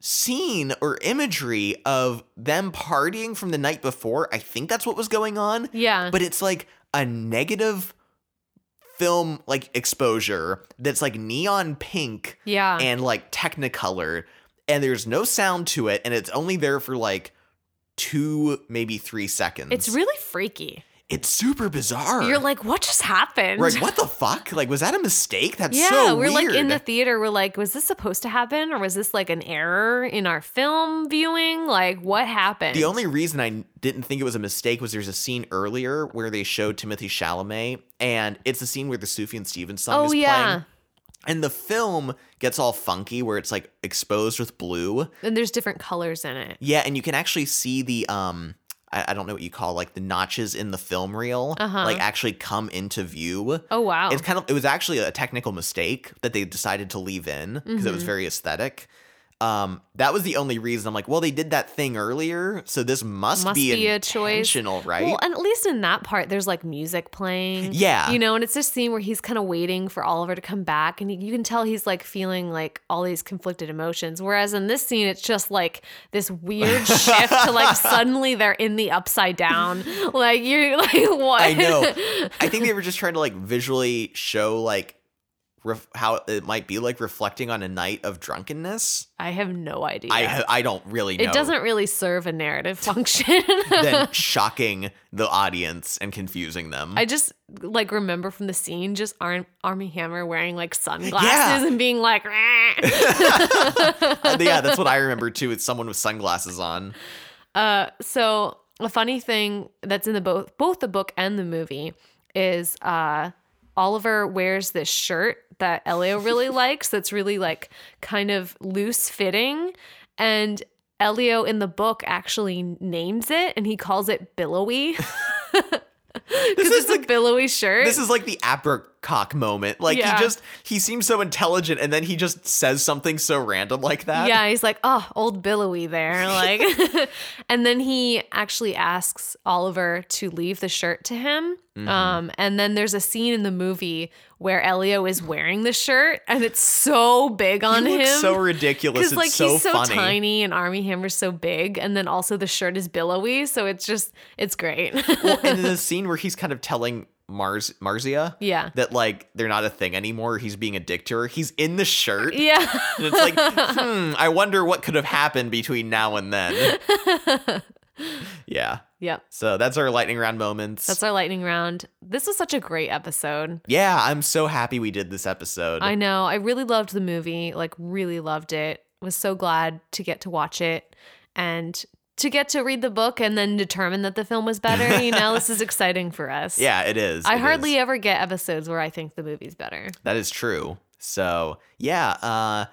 scene or imagery of them partying from the night before. I think that's what was going on yeah. but it's like a negative film like exposure that's like neon pink yeah. and like technicolor and there's no sound to it and it's only there for like two maybe three seconds it's really freaky. it's super bizarre You're like, what just happened? We're like what the fuck like was that a mistake that's yeah, so we're like in the theater. We're like, was this supposed to happen, or was this like an error in our film viewing? Like, what happened? The only reason I didn't think it was a mistake was there's a scene earlier where they showed Timothée Chalamet, and it's the scene where the Sufjan Stevens song oh is yeah, playing. And the film gets all funky where it's like exposed with blue. and there's different colors in it. Yeah, and you can actually see the um I, I don't know what you call like the notches in the film reel Uh-huh. like actually come into view. Oh wow. It's kind of it was actually a technical mistake that they decided to leave in because it was Mhm. very aesthetic. Um, that was the only reason I'm like, well, they did that thing earlier, so this must, Must be, be a choice. intentional, right? Well, and at least in that part, there's like music playing. Yeah. You know, and it's this scene where he's kind of waiting for Oliver to come back, and you can tell he's like feeling like all these conflicted emotions. Whereas in this scene, it's just like this weird *laughs* shift to like suddenly they're in the upside down. Like you're *laughs* like, what? I know. *laughs* I think they were just trying to like visually show like ref- how it might be like reflecting on a night of drunkenness. I have no idea. I I don't really know. it doesn't really serve a narrative *laughs* function. then *laughs* shocking the audience and confusing them. I just like remember from the scene just Ar- Armie Hammer wearing like sunglasses Yeah. and being like, *laughs* Uh, yeah, that's what I remember too. It's someone with sunglasses on. Uh, so a funny thing that's in the both both the book and the movie is uh Oliver wears this shirt that Elio really *laughs* likes that's really like kind of loose fitting and Elio in the book actually names it and he calls it billowy. *laughs* Because is it's a billowy shirt. This is like the apricot moment. Like Yeah. he just he seems so intelligent and then he just says something so random like that. Yeah, he's like, oh, old billowy there. *laughs* Like, *laughs* and then he actually asks Oliver to leave the shirt to him. Mm-hmm. Um, and then there's a scene in the movie where Elio is wearing the shirt and it's so big on him. so ridiculous. It's like so he's so funny. tiny and Armie Hammer's so big, and then also the shirt is billowy, so it's just it's great. well, and in the *laughs* scene where he's kind of telling Mars Marzia yeah, that like they're not a thing anymore, he's being a dick to her. He's in the shirt. *laughs* yeah. And it's like, hmm, I wonder what could have happened between now and then. *laughs* yeah. yep. So that's our lightning round moments. That's our lightning round. This was such a great episode. yeah, I'm so happy we did this episode. I know. I really loved the movie, like really loved it. Was so glad to get to watch it and to get to read the book and then determine that the film was better. You know, this is exciting for us. *laughs* yeah, it is. I It hardly is. ever get episodes where I think the movie's better. That is true. So yeah, uh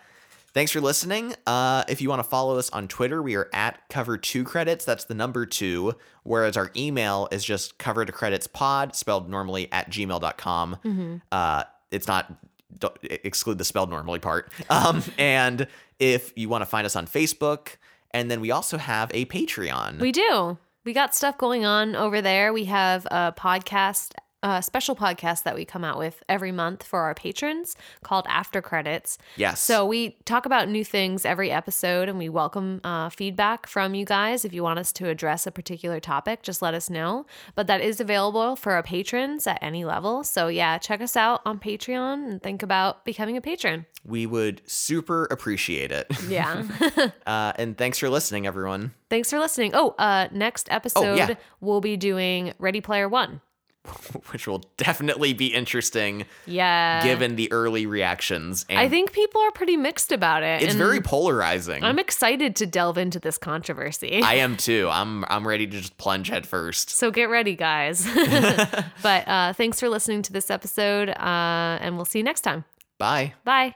thanks for listening. Uh if you want to follow us on Twitter, we are at cover two credits. That's the number two. Whereas our email is just cover to credits pod, spelled normally at gmail.com. Mm-hmm. Uh it's not don't exclude the spelled normally part. Um and if you want to find us on Facebook, and then we also have a Patreon. We do. We got stuff going on over there. We have a podcast, a special podcast that we come out with every month for our patrons called After Credits. yes. So we talk about new things every episode, and we welcome uh, feedback from you guys. If you want us to address a particular topic, just let us know. But that is available for our patrons at any level. So yeah, check us out on Patreon and think about becoming a patron. we would super appreciate it. *laughs* Yeah. *laughs* uh, and thanks for listening, everyone. Thanks for listening. Oh, uh, next episode yeah. we'll be doing Ready Player One. *laughs* which will definitely be interesting Yeah. given the early reactions. And I think people are pretty mixed about it. it's very polarizing. I'm excited to delve into this controversy. I am too. I'm I'm ready to just plunge head first. So get ready, guys. *laughs* *laughs* but uh, thanks for listening to this episode, uh, and we'll see you next time. Bye. Bye.